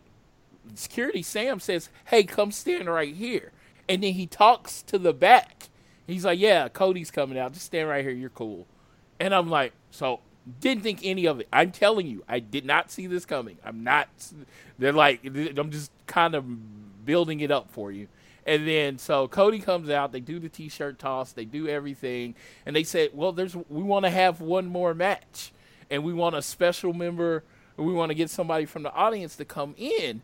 security Sam says, "Hey, come stand right here," and then he talks to the back. He's like, "Yeah, Cody's coming out. Just stand right here. You're cool." And I'm like, so didn't think any of it. I'm telling you, I did not see this coming. I'm not. They're like, I'm just kind of building it up for you. And then so Cody comes out. They do the T-shirt toss. They do everything, and they said, "Well, there's we want to have one more match, and we want a special member. We want to get somebody from the audience to come in."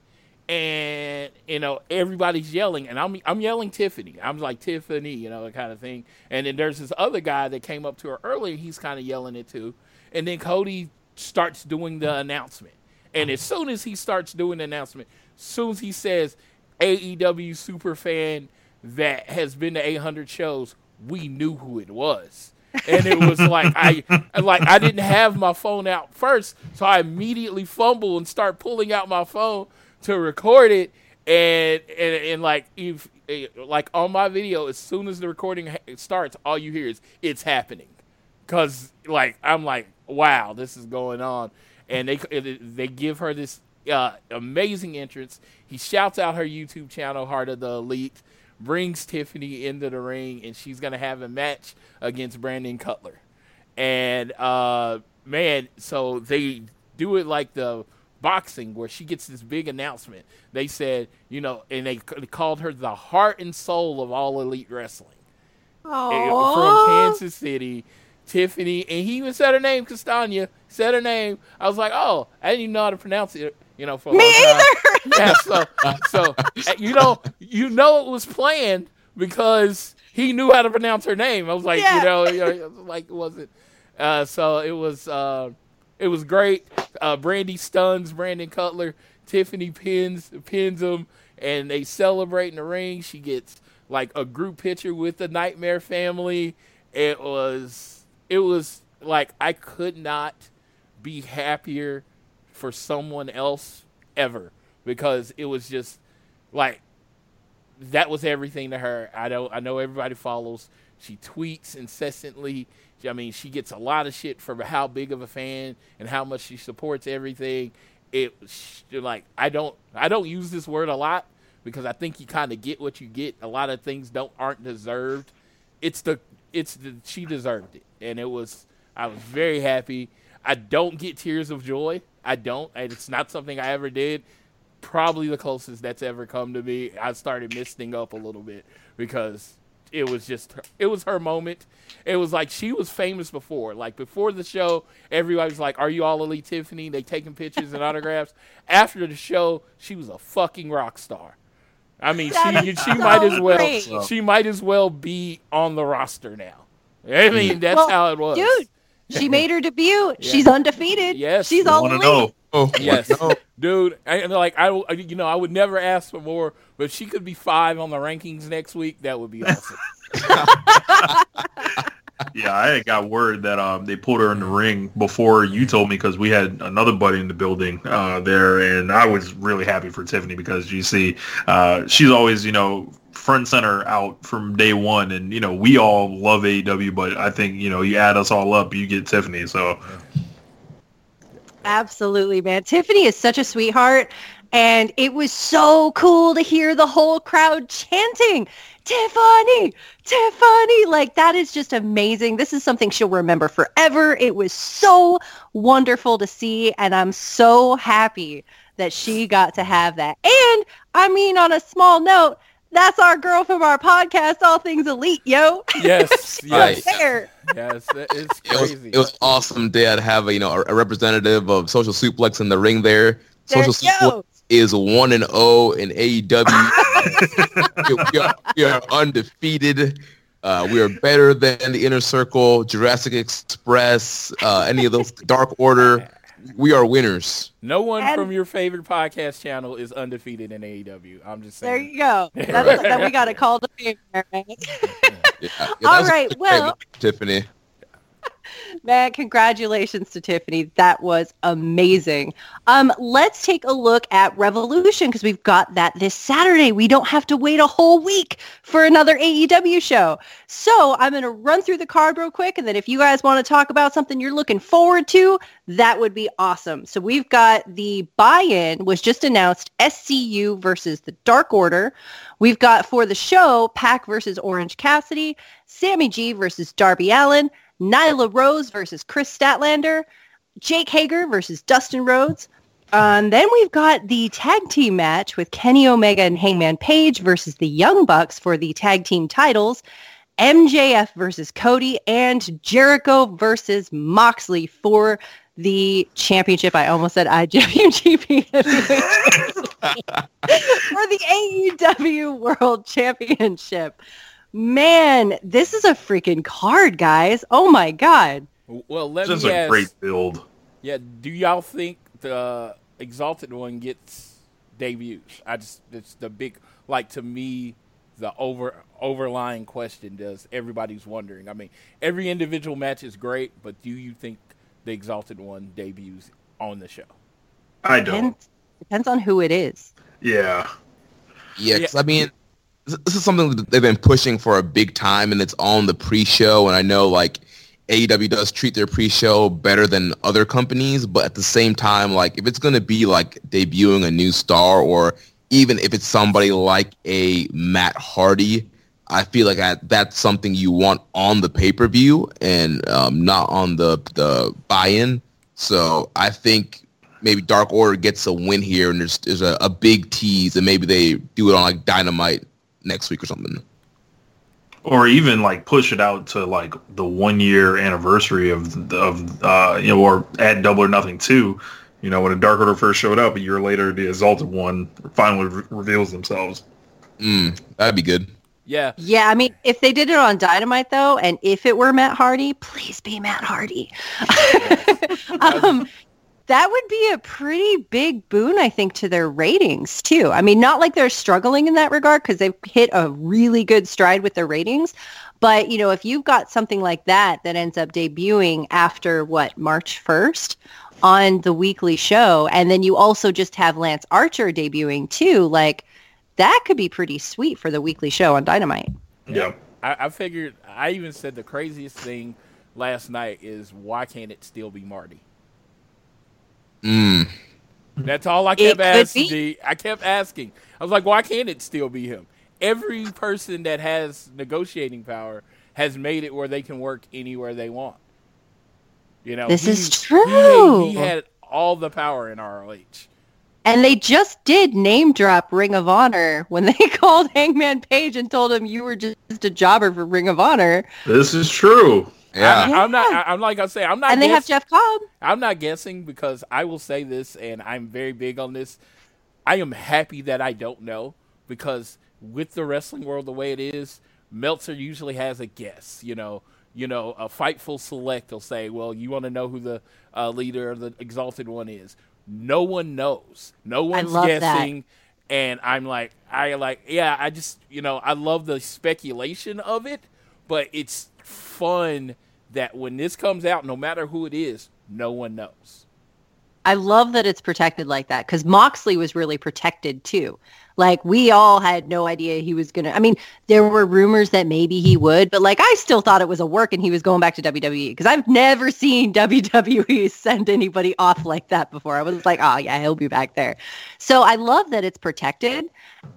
And you know everybody's yelling, and I'm I'm yelling Tiffany. I'm like Tiffany, you know, that kind of thing. And then there's this other guy that came up to her earlier. He's kind of yelling it too. And then Cody starts doing the announcement. And as soon as he starts doing the announcement, as soon as he says AEW super fan that has been to 800 shows, we knew who it was. and it was like I like I didn't have my phone out first, so I immediately fumble and start pulling out my phone to record it, and and, and like if eh, like on my video, as soon as the recording starts, all you hear is it's happening, cause like I'm like wow, this is going on, and they they give her this uh, amazing entrance. He shouts out her YouTube channel, Heart of the Elite brings Tiffany into the ring, and she's gonna have a match against Brandon Cutler. And uh, man, so they do it like the boxing where she gets this big announcement. They said, you know, and they, called her the heart and soul of all elite wrestling. Aww. From Kansas City, Tiffany, and he even said her name, Castagna, said her name. I was like, oh, I didn't even know how to pronounce it, you know, for Me either. Yeah, so, so uh, you know, you know it was planned because he knew how to pronounce her name. I was like, Yeah. you know, you know, like it wasn't. Uh, so it was, uh, it was great. Uh, Brandi stuns Brandon Cutler. Tiffany pins pins him, and they celebrate in the ring. She gets like a group picture with the Nightmare family. It was, it was like I could not be happier for someone else ever because it was just like that was everything to her. I don't I know everybody follows. She tweets incessantly. I mean, she gets a lot of shit for how big of a fan and how much she supports everything. It like I don't I don't use this word a lot because I think you kind of get what you get. A lot of things don't aren't deserved. It's the it's the she deserved it, and it was I was very happy. I don't get tears of joy. I don't. It's not something I ever did. Probably the closest that's ever come to me. I started misting up a little bit because it was just it was her moment. It was like she was famous before. Like before the show, everybody was like, "Are you all elite Tiffany?" They taking pictures and autographs. After the show, she was a fucking rock star. I mean, That she she so might as well great. she might as well be on the roster now. I mean, that's Well, how it was. Dude, she made her debut. She's undefeated. Yes. She's I all want elite. know. Oh, Yes, no. dude. And like I, I- you know, I would never ask for more, but if she could be five on the rankings next week, that would be awesome. Yeah, I got word that um they pulled her in the ring before you told me because we had another buddy in the building uh there, and I was really happy for Tiffany because you see, uh she's always you know front and center out from day one, and you know we all love AEW, but I think you know you add us all up, you get Tiffany. So Absolutely, man. Tiffany is such a sweetheart. And it was so cool to hear the whole crowd chanting, Tiffany, Tiffany. Like, that is just amazing. This is something she'll remember forever. It was so wonderful to see. And I'm so happy that she got to have that. And I mean, on a small note, that's our girl from our podcast, All Things Elite, yo. Yes, Right. yes, there. yes. that- It's It was, crazy. it was awesome day to have a, you know a, a representative of Social Suplex in the ring there. There Social you Suplex go. is one and zero in AEW. we, we are, we are undefeated. Uh, we are better than the Inner Circle, Jurassic Express, uh, any of those Dark Order. We are winners. no one And- from your favorite podcast channel is undefeated in AEW. I'm just saying. There you go. That's, that we got a call to fame there, man. Yeah, yeah, that All was a right, great well- Tiffany. Man, congratulations to Tiffany. That was amazing. Um, let's take a look at Revolution because we've got that this Saturday. We don't have to wait a whole week for another AEW show. So I'm going to run through the card real quick, and then if you guys want to talk about something you're looking forward to, that would be awesome. So we've got the buy-in was just announced SCU versus the Dark Order. We've got for the show Pac versus Orange Cassidy, Sammy G versus Darby Allin, Nyla Rose versus Kris Statlander, Jake Hager versus Dustin Rhodes. And then we've got the tag team match with Kenny Omega and Hangman Page versus the Young Bucks for the tag team titles. MJF versus Cody and Jericho versus Moxley for the championship. I almost said IWGP for the AEW World Championship. Man, this is a freaking card, guys. Oh my god. Well, let just me a ask. great build. Yeah, do y'all think the Exalted One gets debuts? I just it's the big like to me the over overlying question does everybody's wondering. I mean, every individual match is great, but do you think the Exalted One debuts on the show? I don't. Depends, depends on who it is. Yeah. Yeah, 'cause, I mean, this is something that they've been pushing for a big time, and it's on the pre-show. And I know like AEW does treat their pre-show better than other companies, but at the same time, like if it's gonna be like debuting a new star, or even if it's somebody like a Matt Hardy, I feel like I, that's something you want on the pay-per-view and um, not on the the buy-in. So I think maybe Dark Order gets a win here, and there's there's a, a big tease, and maybe they do it on like Dynamite next week or something. Or even like push it out to like the one year anniversary of of uh you know or add double or nothing too. You know when the Dark Order first showed up, a year later the Exalted One finally re- reveals themselves. Mm, that'd be good. Yeah, Yeah, I mean, if they did it on Dynamite though, and if it were Matt Hardy, please be Matt Hardy. um, that would be a pretty big boon, I think, to their ratings too. I mean, not like they're struggling in that regard because they've hit a really good stride with their ratings. But you know, if you've got something like that that ends up debuting after what March first on the weekly show, and then you also just have Lance Archer debuting too, like that could be pretty sweet for the weekly show on Dynamite. Yeah. I, I figured. I even said the craziest thing last night is why can't it still be Marty? Mm. That's all I kept asking. I kept asking. I was like, why can't it still be him? Every person that has negotiating power has made it where they can work anywhere they want. You know, This is true. He, he had all the power in ROH. And they just did name drop Ring of Honor when they called Hangman Page and told him you were just a jobber for Ring of Honor. This is true. Yeah. I, am not. I, am like I say. I'm not. And they have Jeff Cobb. I'm not guessing because I will say this, and I'm very big on this. I am happy that I don't know because with the wrestling world the way it is, Meltzer usually has a guess. You know, you know, a Fightful Select will say, "Well, you want to know who the uh, leader of the Exalted One is." No one knows. No one's love that. guessing. And I'm like, I like, yeah, I just, you know, I love the speculation of it, but it's fun that when this comes out, no matter who it is, no one knows. I love that it's protected like that because Moxley was really protected too. Like we all had no idea he was gonna. I mean, there were rumors that maybe he would, but like I still thought it was a work and he was going back to WWE because I've never seen WWE send anybody off like that before. I was like, oh yeah, he'll be back there. So I love that it's protected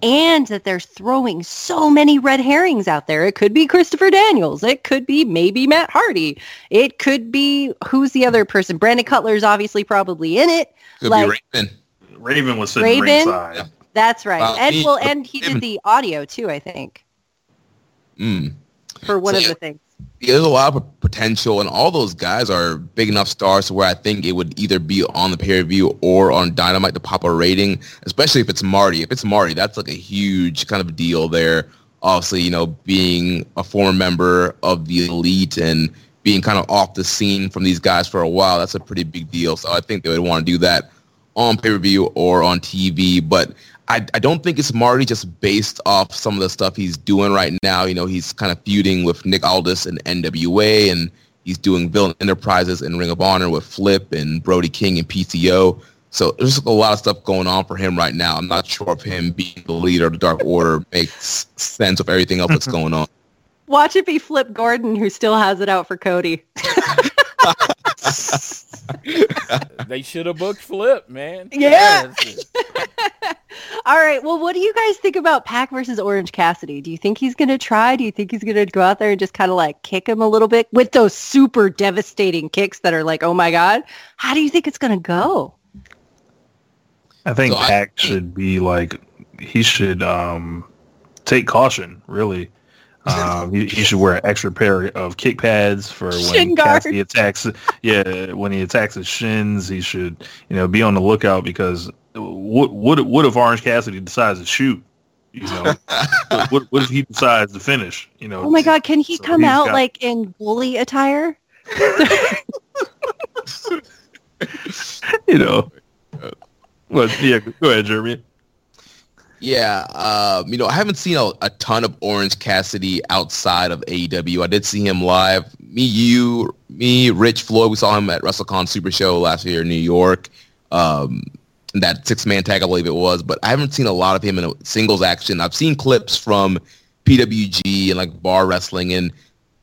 and that they're throwing so many red herrings out there. It could be Christopher Daniels. It could be maybe Matt Hardy. It could be who's the other person? Brandon Cutler's obviously probably in it. Could like- be Raven. Raven was sitting Raven? ringside. That's right. And he- well, and he did the audio too, I think, Mm. for one So, of yeah. the things. Yeah, there's a lot of potential, and all those guys are big enough stars to where I think it would either be on the pay-per-view or on Dynamite to pop a rating, especially if it's Marty. If it's Marty, that's like a huge kind of deal there. Obviously, you know, being a former member of the Elite and being kind of off the scene from these guys for a while, that's a pretty big deal. So I think they would want to do that on pay-per-view or on TV. But I, I don't think it's Marty just based off some of the stuff he's doing right now. You know, he's kind of feuding with Nick Aldis and NWA, and he's doing Villain Enterprises and Ring of Honor with Flip and Brody King and PCO. So there's a lot of stuff going on for him right now. I'm not sure if him being the leader of the Dark Order makes sense of everything else that's going on. Watch it be Flip Gordon who still has it out for Cody. They should have booked Flip, man. Yeah. Yes. All right. Well, what do you guys think about Pac versus Orange Cassidy? Do you think he's going to try? Do you think he's going to go out there and just kind of like kick him a little bit with those super devastating kicks that are like, oh my God? How do you think it's going to go? I think So I- should be like he should um take caution. Really, um, he, he should wear an extra pair of kick pads for when Shin guard. Cassidy attacks. Yeah, when he attacks his shins, he should you know be on the lookout because what what what if Orange Cassidy decides to shoot? You know, what, what if he decides to finish? You know, Oh my God. Can he So come out got- like in bully attire? you know. Well, yeah, go ahead, Jeremy. Yeah, um, you know, I haven't seen a, a, ton of Orange Cassidy outside of AEW. I did see him live. Me, you, me, Rich Floyd. We saw him at WrestleCon Super Show last year in New York. Um, that six-man tag, I believe it was. But I haven't seen a lot of him in a singles action. I've seen clips from PWG and like bar wrestling, and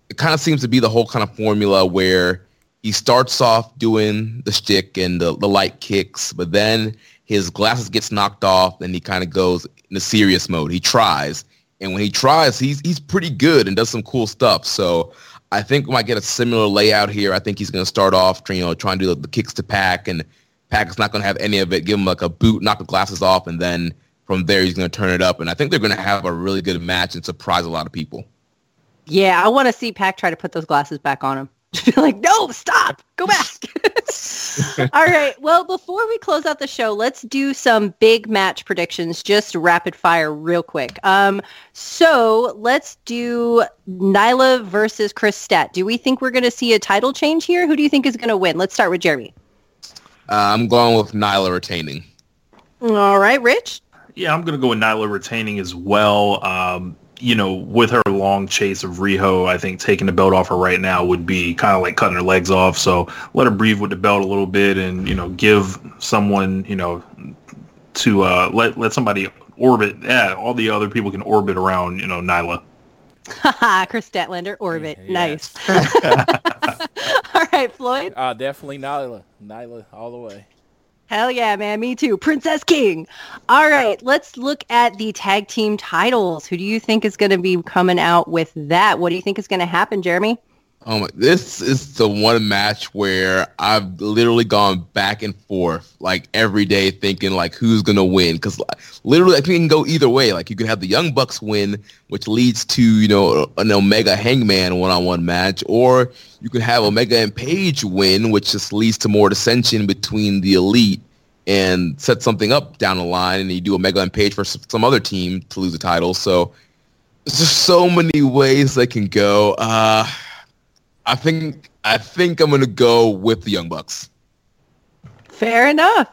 it kind of seems to be the whole kind of formula where he starts off doing the stick and the, the light kicks, but then his glasses gets knocked off and he kind of goes into serious mode. He tries, and when he tries, he's he's pretty good and does some cool stuff. So I think we might get a similar layout here. I think he's going to start off, you know, trying to do the, the kicks to Pac and Pac is not going to have any of it. Give him like a boot, knock the glasses off, and then from there he's going to turn it up. And I think they're going to have a really good match and surprise a lot of people. Yeah, I want to see Pac try to put those glasses back on him. Like, no, stop, go back. All right. Well, before we close out the show, let's do some big match predictions, just rapid fire, real quick. Um, so let's do Nyla versus Kris Stat. Do we think we're going to see a title change here? Who do you think is going to win? Let's start with Jeremy. Uh, I'm going with Nyla retaining. All right, Rich. Yeah, I'm going to go with Nyla retaining as well. Um, you know, with her long chase of Riho, I think taking the belt off her right now would be kind of like cutting her legs off. So let her breathe with the belt a little bit, and you know, give someone, you know, to uh, let let somebody orbit. Yeah, all the other people can orbit around, you know, Nyla. Kris Statlander, orbit. Nice. right, Floyd. Uh, definitely Nyla. Nyla all the way. Hell yeah, man. Me too. Princess King. All right, let's look at the tag team titles. Who do you think is going to be coming out with that? What do you think is going to happen, Jeremy? Oh my, this is the one match where I've literally gone back and forth like every day thinking like who's to win because like, literally I think it can go either way. Like you could have the Young Bucks win, which leads to, you know, an Omega Hangman one-on-one match, or you could have Omega and Page win, which just leads to more dissension between the elite and set something up down the line and you do Omega and Page for some other team to lose the title. So there's just so many ways they can go. Uh, I think I think I'm gonna go with the Young Bucks. Fair enough,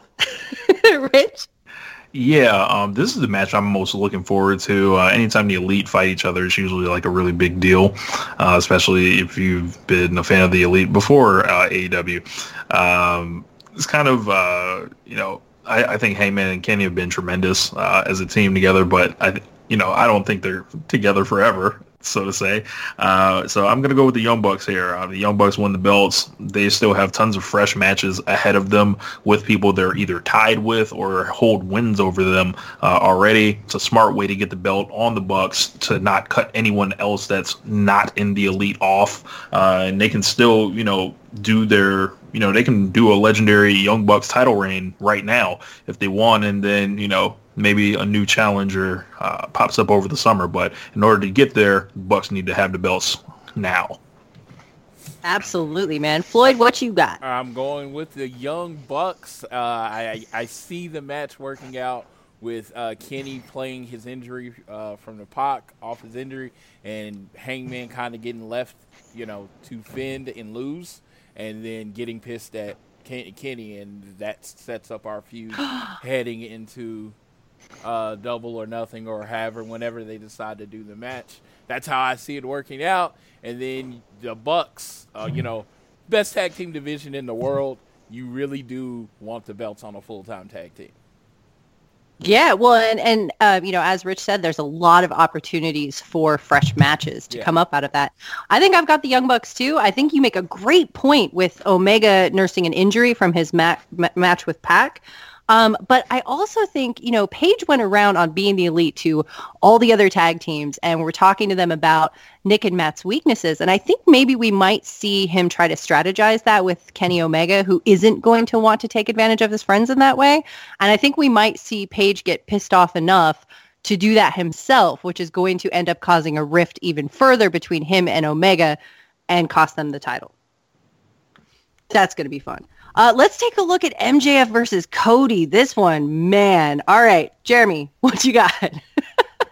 Rich. Yeah, um, this is the match I'm most looking forward to. Uh, anytime the elite fight each other, it's usually like a really big deal, uh, especially if you've been a fan of the elite before uh, AEW. Um, it's kind of uh, you know I, I, think Hangman and Kenny have been tremendous uh, as a team together, but I you know I don't think they're together forever so to say. Uh, so I'm going to go with the Young Bucks here. Uh, the Young Bucks won the belts. They still have tons of fresh matches ahead of them with people they're either tied with or hold wins over them uh, already. It's a smart way to get the belt on the Bucks to not cut anyone else that's not in the elite off, uh, and they can still, you know, do their you know they can do a legendary Young Bucks title reign right now if they want, and then you know maybe a new challenger uh, pops up over the summer. But in order to get there, Bucks need to have the belts now. Absolutely, man. Floyd, what you got? I'm going with the Young Bucks. Uh, I, I see the match working out with uh, Kenny playing his injury uh, from the Pac off his injury, and Hangman kind of getting left, you know, to fend and lose, and then getting pissed at Kenny, and that sets up our feud heading into uh, double or nothing or however whenever they decide to do the match. That's how I see it working out. And then the Bucks, uh, you know, best tag team division in the world. You really do want the belts on a full time tag team. Yeah, well, and and uh, you know, as Rich said, there's a lot of opportunities for fresh matches to yeah. come up out of that. I think I've got the Young Bucks too. I think you make a great point with Omega nursing an injury from his ma- ma- match with Pac. Um, but I also think, you know, Page went around on being the elite to all the other tag teams and we're talking to them about Nick and Matt's weaknesses. And I think maybe we might see him try to strategize that with Kenny Omega, who isn't going to want to take advantage of his friends in that way. And I think we might see Page get pissed off enough to do that himself, which is going to end up causing a rift even further between him and Omega and cost them the title. That's going to be fun. Uh, let's take a look at MJF versus Cody. This one, man. All right, Jeremy, what you got?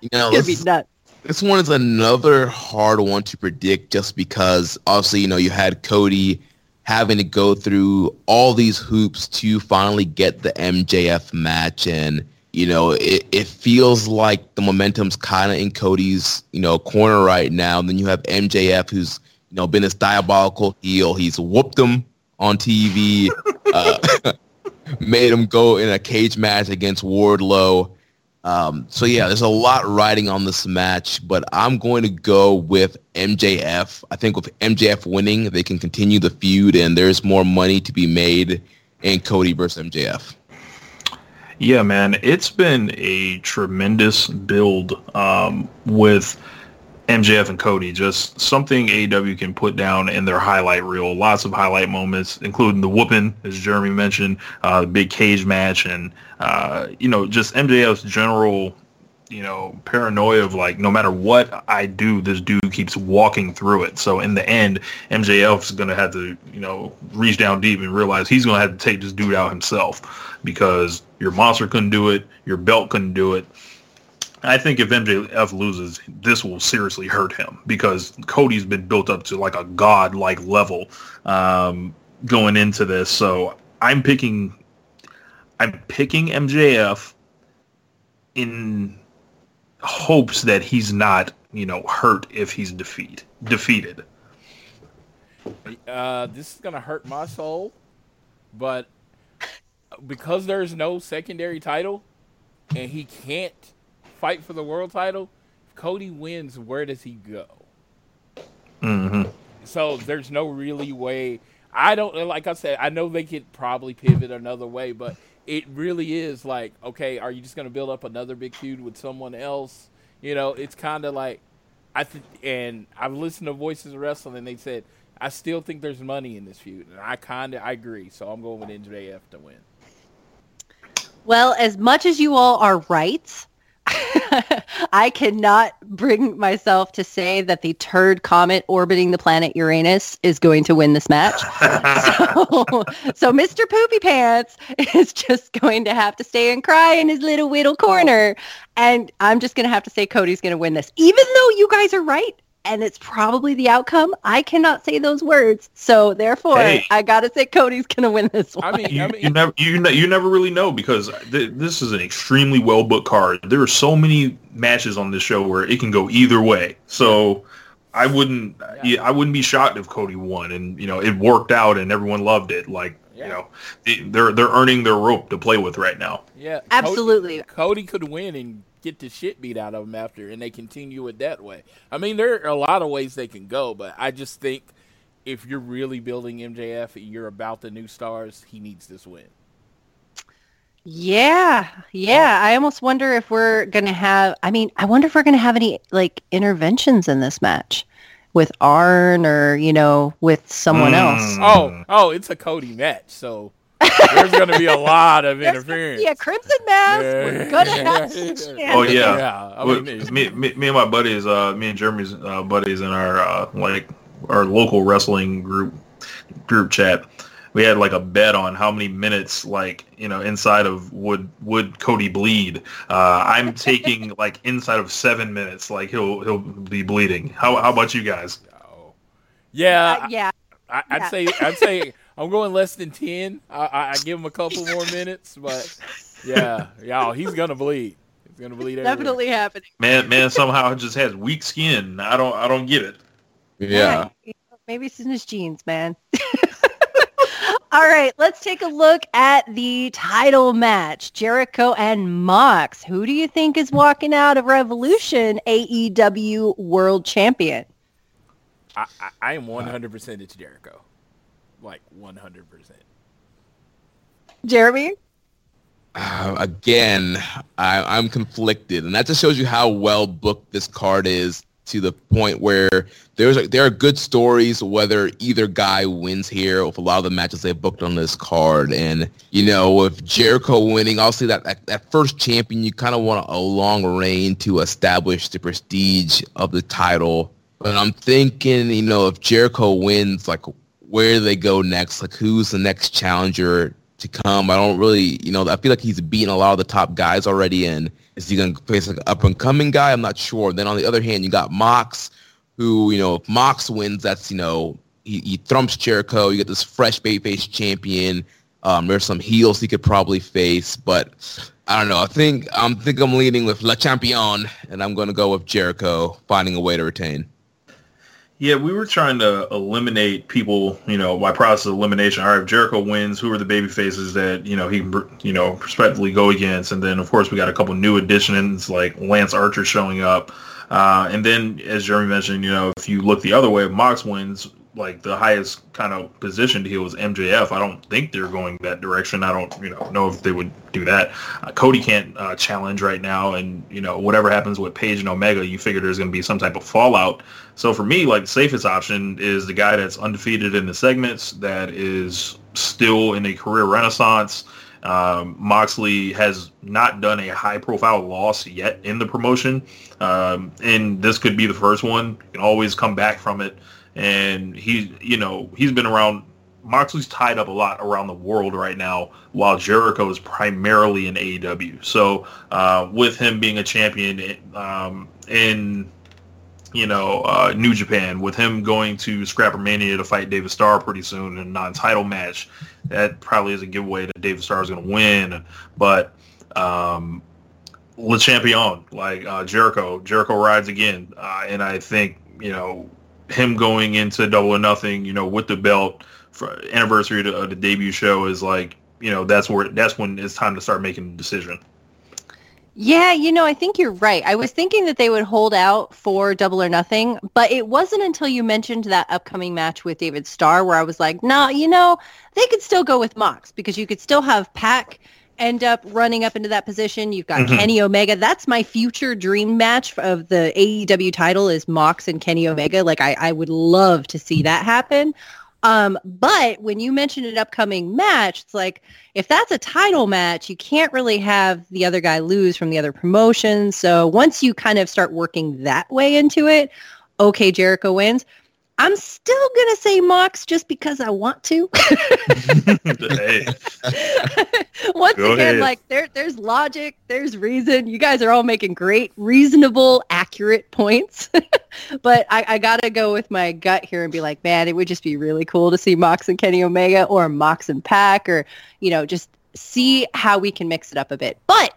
You know, it's gonna be nuts. This one is another hard one to predict, just because obviously you know you had Cody having to go through all these hoops to finally get the MJF match and you know it, it feels like the momentum's kind of in Cody's you know corner right now and then you have MJF who's you know been this diabolical heel he's whooped him on TV uh, made him go in a cage match against Wardlow um, so yeah, there's a lot riding on this match, but I'm going to go with MJF. I think with MJF winning, they can continue the feud, and there's more money to be made in Cody versus MJF. Yeah, man, it's been a tremendous build um, with MJF and Cody. Just something AEW can put down in their highlight reel. Lots of highlight moments, including the whooping, as Jeremy mentioned, uh, the big cage match, and uh, you know, just MJF's general, you know, paranoia of like, no matter what I do, this dude keeps walking through it. So in the end, MJF's gonna have to, you know, reach down deep and realize he's gonna have to take this dude out himself because your monster couldn't do it, your belt couldn't do it. I think if MJF loses, this will seriously hurt him because Cody's been built up to like a god-like level um, going into this. So I'm picking I'm picking MJF in hopes that he's not, you know, hurt if he's defeat defeated. Uh, this is gonna hurt my soul, but because there's no secondary title, and he can't fight for the world title, if Cody wins, where does he go? Mm-hmm. So there's no really way. I don't like I said. I know they could probably pivot another way, but it really is like, okay, are you just going to build up another big feud with someone else? You know, it's kind of like, I th- and I've listened to Voices of Wrestling, and they said I still think there's money in this feud, and I kind of I agree. So I'm going with MJF to win. Well, as much as you all are right, I cannot bring myself to say that the turd comet orbiting the planet Uranus is going to win this match. so, so Mr. Poopy Pants is just going to have to stay and cry in his little whittle corner. And I'm just going to have to say Cody's going to win this. Even though you guys are right and it's probably the outcome. I cannot say those words, so therefore, hey. I gotta say Cody's gonna win this one. I mean, you, I mean, you never, you, ne- you never really know because th- this is an extremely well booked card. There are so many matches on this show where it can go either way. So I wouldn't, yeah. I wouldn't be shocked if Cody won, and you know, it worked out and everyone loved it. Like. Yeah. You know, they're they're earning their rope to play with right now. Yeah, absolutely. Cody, Cody could win and get the shit beat out of them after, and they continue it that way. I mean, there are a lot of ways they can go, but I just think if you're really building MJF, and you're about the new stars. He needs this win. Yeah, yeah. I almost wonder if we're gonna have. I mean, I wonder if we're gonna have any like interventions in this match with Arn or you know with someone mm. else. Oh, oh, it's a Cody match, so there's going to be a lot of interference. Yeah, Crimson Mask. Yeah. We're going to have Oh, yeah. yeah. I mean, me, me, me, and my buddies, uh, me and Jeremy's uh, buddies in our, uh, like, our local wrestling group group chat, we had like a bet on how many minutes, like, you know, inside of would would Cody bleed. Uh, I'm taking like inside of seven minutes, like he'll he'll be bleeding. How how about you guys? Oh. Yeah, uh, yeah. I, would yeah. say I'd say I'm going less than ten. I, I, give him a couple more minutes, but yeah, y'all, he's gonna bleed. He's gonna bleed. Definitely everywhere. happening. Man, man, somehow just has weak skin. I don't, I don't get it. Yeah. yeah maybe it's in his genes, man. All right, let's take a look at the title match. Jericho and Mox. Who do you think is walking out of Revolution AEW World Champion? I, I, I am 100% it's Jericho like 100%. Jeremy? Uh, again, I, I'm conflicted, and that just shows you how well booked this card is to the point where there's there are good stories whether either guy wins here with a lot of the matches they booked on this card and you know with jericho winning obviously that that, that first champion you kind of want a long reign to establish the prestige of the title but i'm thinking you know if jericho wins like where they go next? Like, who's the next challenger to come? I don't really, you know, I feel like he's beaten a lot of the top guys already. And is he going to face like an up and coming guy? I'm not sure. Then on the other hand, you got Mox, who, you know, if Mox wins, that's, you know, he, he thumps Jericho. You get this fresh babyface champion. Um, there's some heels he could probably face, but I don't know. I think I'm think I'm leaning with Le Champion, and I'm going to go with Jericho finding a way to retain. Yeah, we were trying to eliminate people, you know, by process of elimination. All right, if Jericho wins, who are the baby faces that, you know, he can, you know, prospectively go against? And then, of course, we got a couple new additions like Lance Archer showing up. Uh, and then, as Jeremy mentioned, you know, if you look the other way, if Mox wins, like the highest kind of positioned heel was MJF. I don't think they're going that direction. I don't, you know, know if they would do that. Uh, Cody can't uh, challenge right now, and you know, whatever happens with Page and Omega, you figure there's going to be some type of fallout. So for me, like the safest option is the guy that's undefeated in the segments, that is still in a career renaissance. Um, Moxley has not done a high-profile loss yet in the promotion, um, and this could be the first one. You can always come back from it and he, you know, he's been around. Moxley's tied up a lot around the world right now, while Jericho is primarily in AEW. So uh, with him being a champion um, in, you know, uh, New Japan, with him going to Scrapper Mania to fight David Starr pretty soon in a non-title match, that probably is a giveaway that David Starr is going to win. But um, Le Champion, like uh, Jericho, Jericho rides again, uh, and I think you know him going into Double or Nothing, you know, with the belt for anniversary of the, debut show is like, you know, that's where that's when it's time to start making the decision. Yeah, you know, I think you're right. I was thinking that they would hold out for Double or Nothing, but it wasn't until you mentioned that upcoming match with David Starr where I was like, nah, you know, they could still go with Mox because you could still have Pac end up running up into that position. You've got mm-hmm. Kenny Omega. That's my future dream match of the AEW title is Mox and Kenny Omega. Like I, I would love to see that happen. Um, but when you mention an upcoming match, it's like if that's a title match, you can't really have the other guy lose from the other promotion. So once you kind of start working that way into it, okay, Jericho wins. I'm still gonna say Mox just because I want to. Once Go again, ahead. like there, there's logic, there's reason. You guys are all making great, reasonable, accurate points. but I, I, gotta go with my gut here and be like, man, it would just be really cool to see Mox and Kenny Omega, or Mox and Pac, or you know, just see how we can mix it up a bit. But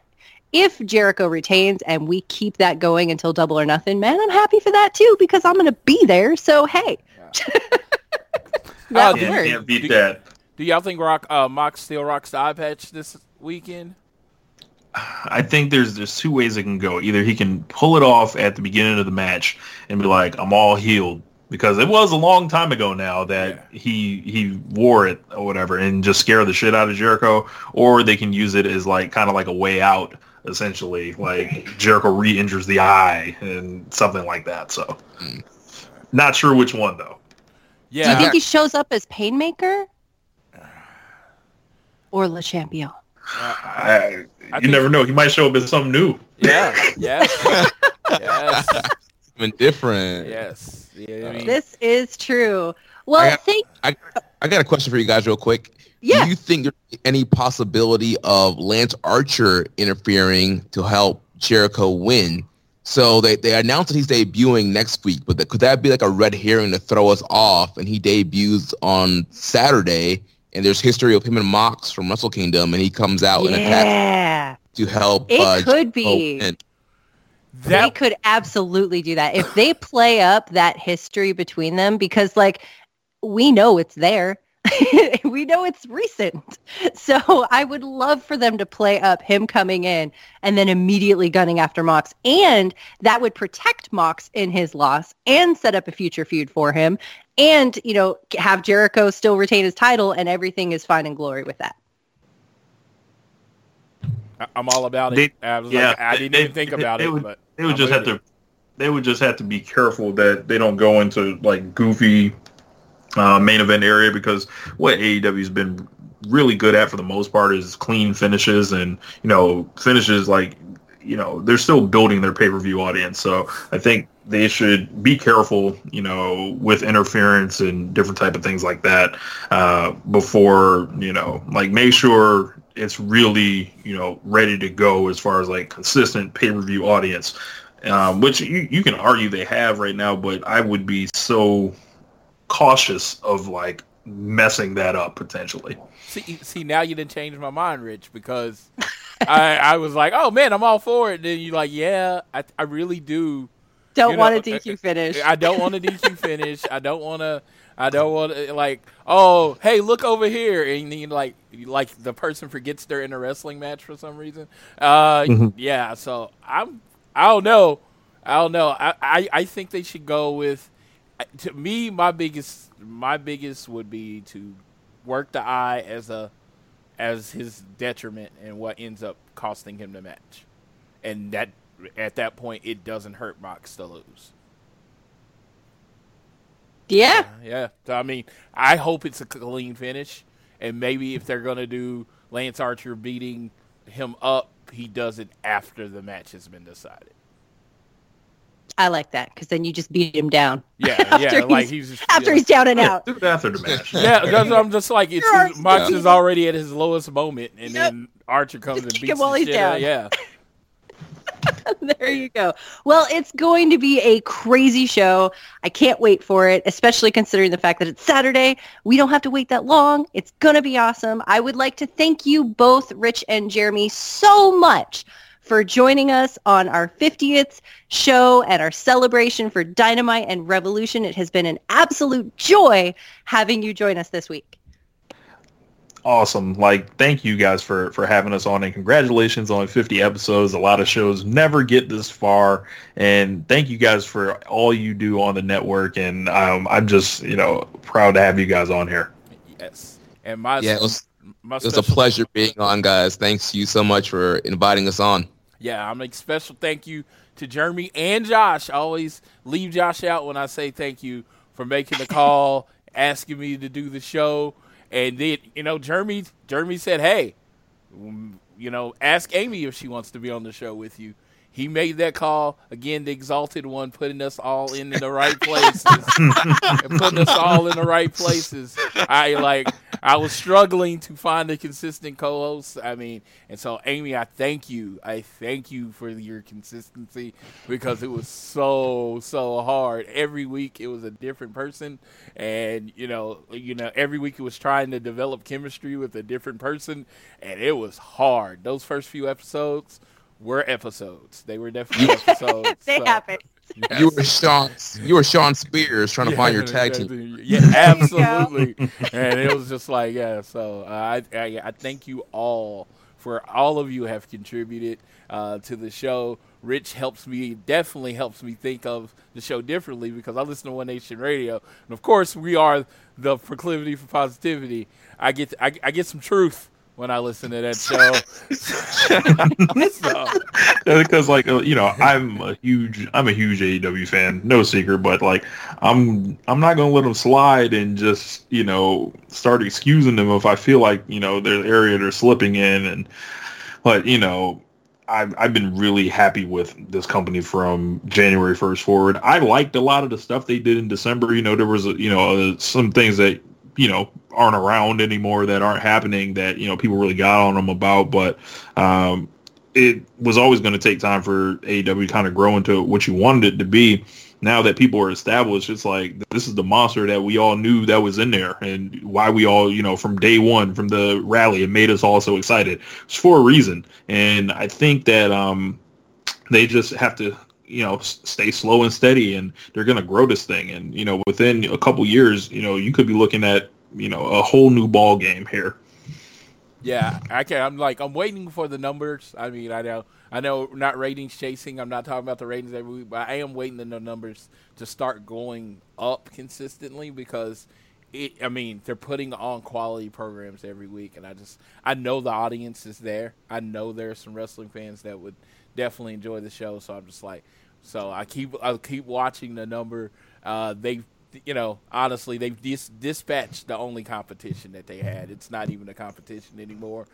if Jericho retains and we keep that going until double or nothing, man, I'm happy for that too because I'm going to be there. So, hey. Yeah. that uh, can't, can't beat that. Do y'all think Rock uh, Mox still rocks the eye patch this weekend? I think there's there's two ways it can go. Either he can pull it off at the beginning of the match and be like, "I'm all healed," because it was a long time ago now that yeah. he he wore it or whatever, and just scare the shit out of Jericho. Or they can use it as like kind of like a way out essentially. Like Jericho re-injures the eye and something like that. So, mm. not sure which one though. Yeah. Do you think he shows up as Painmaker or Le Champion? I, I you never know. He might show up as something new. Yeah. Yes. yes. Even different. Yes. Yeah, I mean, this is true. Well, I got, think. I, I got a question for you guys, real quick. Yeah. Do you think there's any possibility of Lance Archer interfering to help Jericho win? So they, they announced that he's debuting next week, but the, could that be like a red herring to throw us off? And he debuts on Saturday, and there's history of him and Mox from Wrestle Kingdom, and he comes out yeah. and attacks to help. It uh, could be. Win. That- they could absolutely do that if they play up that history between them, because like we know it's there. we know it's recent. So I would love for them to play up him coming in and then immediately gunning after Mox. And that would protect Mox in his loss and set up a future feud for him. And, you know, have Jericho still retain his title and everything is fine and glory with that. I'm all about it. They, I yeah, like, I didn't they, even think they, about it, would, but they would I'm just have it. to they would just have to be careful that they don't go into like goofy uh, main event area because what AEW's been really good at for the most part is clean finishes and you know finishes like you know they're still building their pay-per-view audience. So i think they should be careful you know with interference and different type of things like that uh, before you know like make sure it's really you know ready to go as far as like consistent pay-per-view audience um, which you, you can argue they have right now but i would be so cautious of like messing that up potentially. See, see, now you didn't change my mind, Rich, because I, I was like, oh man, I'm all for it. And then you're like, yeah, I, I really do. Don't You want know, a DQ finish. I don't want a DQ finish. I don't want to. I don't want to like. Oh, hey, look over here, and then like, like the person forgets they're in a wrestling match for some reason. Uh, Mm-hmm. yeah. So I'm. I don't know. I don't know. I, I, I think they should go with. To me, my biggest my biggest would be to work the eye as a as his detriment and what ends up costing him the match, and that at that point it doesn't hurt Mox to lose. yeah. Yeah. So, I mean, I hope it's a clean finish, and maybe if they're gonna do Lance Archer beating him up, he does it after the match has been decided. I like that because then you just beat him down. Yeah, After yeah. Like he's- he's just, After yeah. he's down and out. Do after the match. Yeah, because I'm just like it's You're his, Mox Archer. is already at his lowest moment, and Yep. then Archer comes and beats him while he's shit out- down. Yeah, there you go. Well, it's going to be a crazy show. I can't wait for it, especially considering the fact that it's Saturday. We don't have to wait that long. It's going to be awesome. I would like to thank you both, Rich and Jeremy, so much for joining us on our 50th show and our celebration for Dynamite and Revolution. It has been an absolute joy having you join us this week. awesome. Like, thank you guys for for having us on, and congratulations on 50 episodes. A lot of shows never get this far, and thank you guys for all you do on the network. And um, I'm just, you know, proud to have you guys on here. yes. And my Yeah, it was, my it was a pleasure being on, guys. Thanks you so much for inviting us on. Yeah, I'm a special thank you to Jeremy and Josh. I always leave Josh out when I say thank you for making the call, asking me to do the show, and then you know Jeremy Jeremy said, "Hey, you know, ask Amy if she wants to be on the show with you." He made that call again, the exalted one, putting us all in the right places, and putting us all in the right places. I like, I was struggling to find a consistent co-host. I mean, and so Amy, I thank you. I thank you for your consistency because it was so so hard. Every week it was a different person, and you know, you know, every week it was trying to develop chemistry with a different person, and it was hard. Those first few episodes were episodes. They were definitely episodes. they so, happen. yes. You were Sean. You were Shawn Spears trying to find your tag team. Yeah, absolutely. and it was just like, yeah. So uh, I, I, I thank you all for all of you have contributed uh, to the show. Rich helps me, definitely helps me think of the show differently because I listen to One Nation Radio, and of course we are the proclivity for positivity. I get, I, I get some truth when I listen to that show. so, because like you know i'm a huge i'm a huge aew fan no secret but like i'm i'm not gonna let them slide and just you know start excusing them if i feel like you know there's an area they're slipping in and but you know I've, I've been really happy with this company from January 1st forward. I liked a lot of the stuff they did in December. You know, there was, a, you know, uh, some things that, you know, aren't around anymore that aren't happening that, you know, people really got on them about. But um, it was always going to take time for AEW kind of grow into what you wanted it to be. Now that people are established, it's like this is the monster that we all knew that was in there, and why we all, you know, from day one, from the rally, it made us all so excited. It's for a reason, and I think that um, they just have to, you know, stay slow and steady, and they're going to grow this thing. And you know, within a couple years, you know, you could be looking at, you know, a whole new ball game here. Yeah, I can. I'm like I'm waiting for the numbers. I mean, I know, I know, not ratings chasing. I'm not talking about the ratings every week, but I am waiting the numbers to start going up consistently because it. I mean, they're putting on quality programs every week, and I just I know the audience is there. I know there are some wrestling fans that would definitely enjoy the show. So I'm just like, so I keep I keep watching the number. Uh, they you know, honestly, they've dis- dispatched the only competition that they had. It's not even a competition anymore.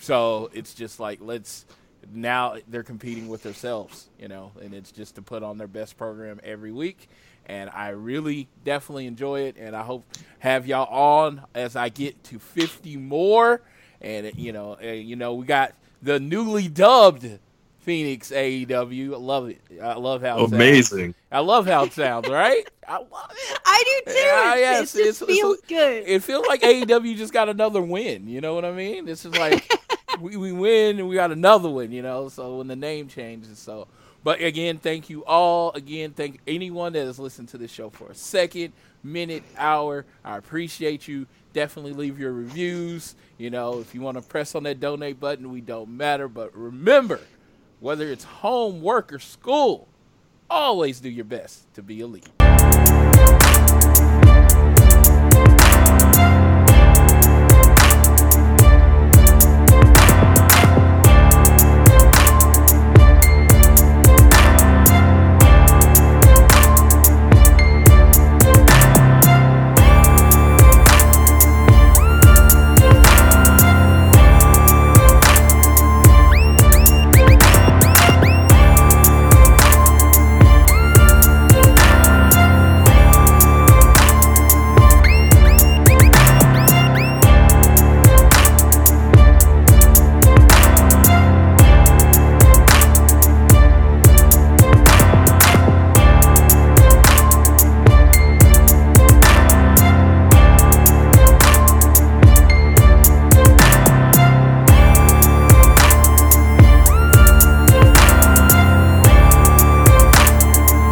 So it's just like let's now they're competing with themselves, you know, and it's just to put on their best program every week. And I really definitely enjoy it, and I hope have y'all on as I get to 50 more. And you know, you know, we got the newly dubbed Phoenix AEW. I love it. I love how it Amazing. Sounds. I love how it sounds, right? I love it. I do too. Yeah, it, yes, it just it's- it's- feels good. It feels like AEW just got another win. You know what I mean? This is like we, we win and we got another one. You know, so when the name changes, so. But again, thank you all. Again, thank anyone that has listened to this show for a second, minute, hour. I appreciate you. Definitely leave your reviews. You know, if you want to press on that donate button, we don't matter. But remember, whether it's home, work, or school, always do your best to be elite.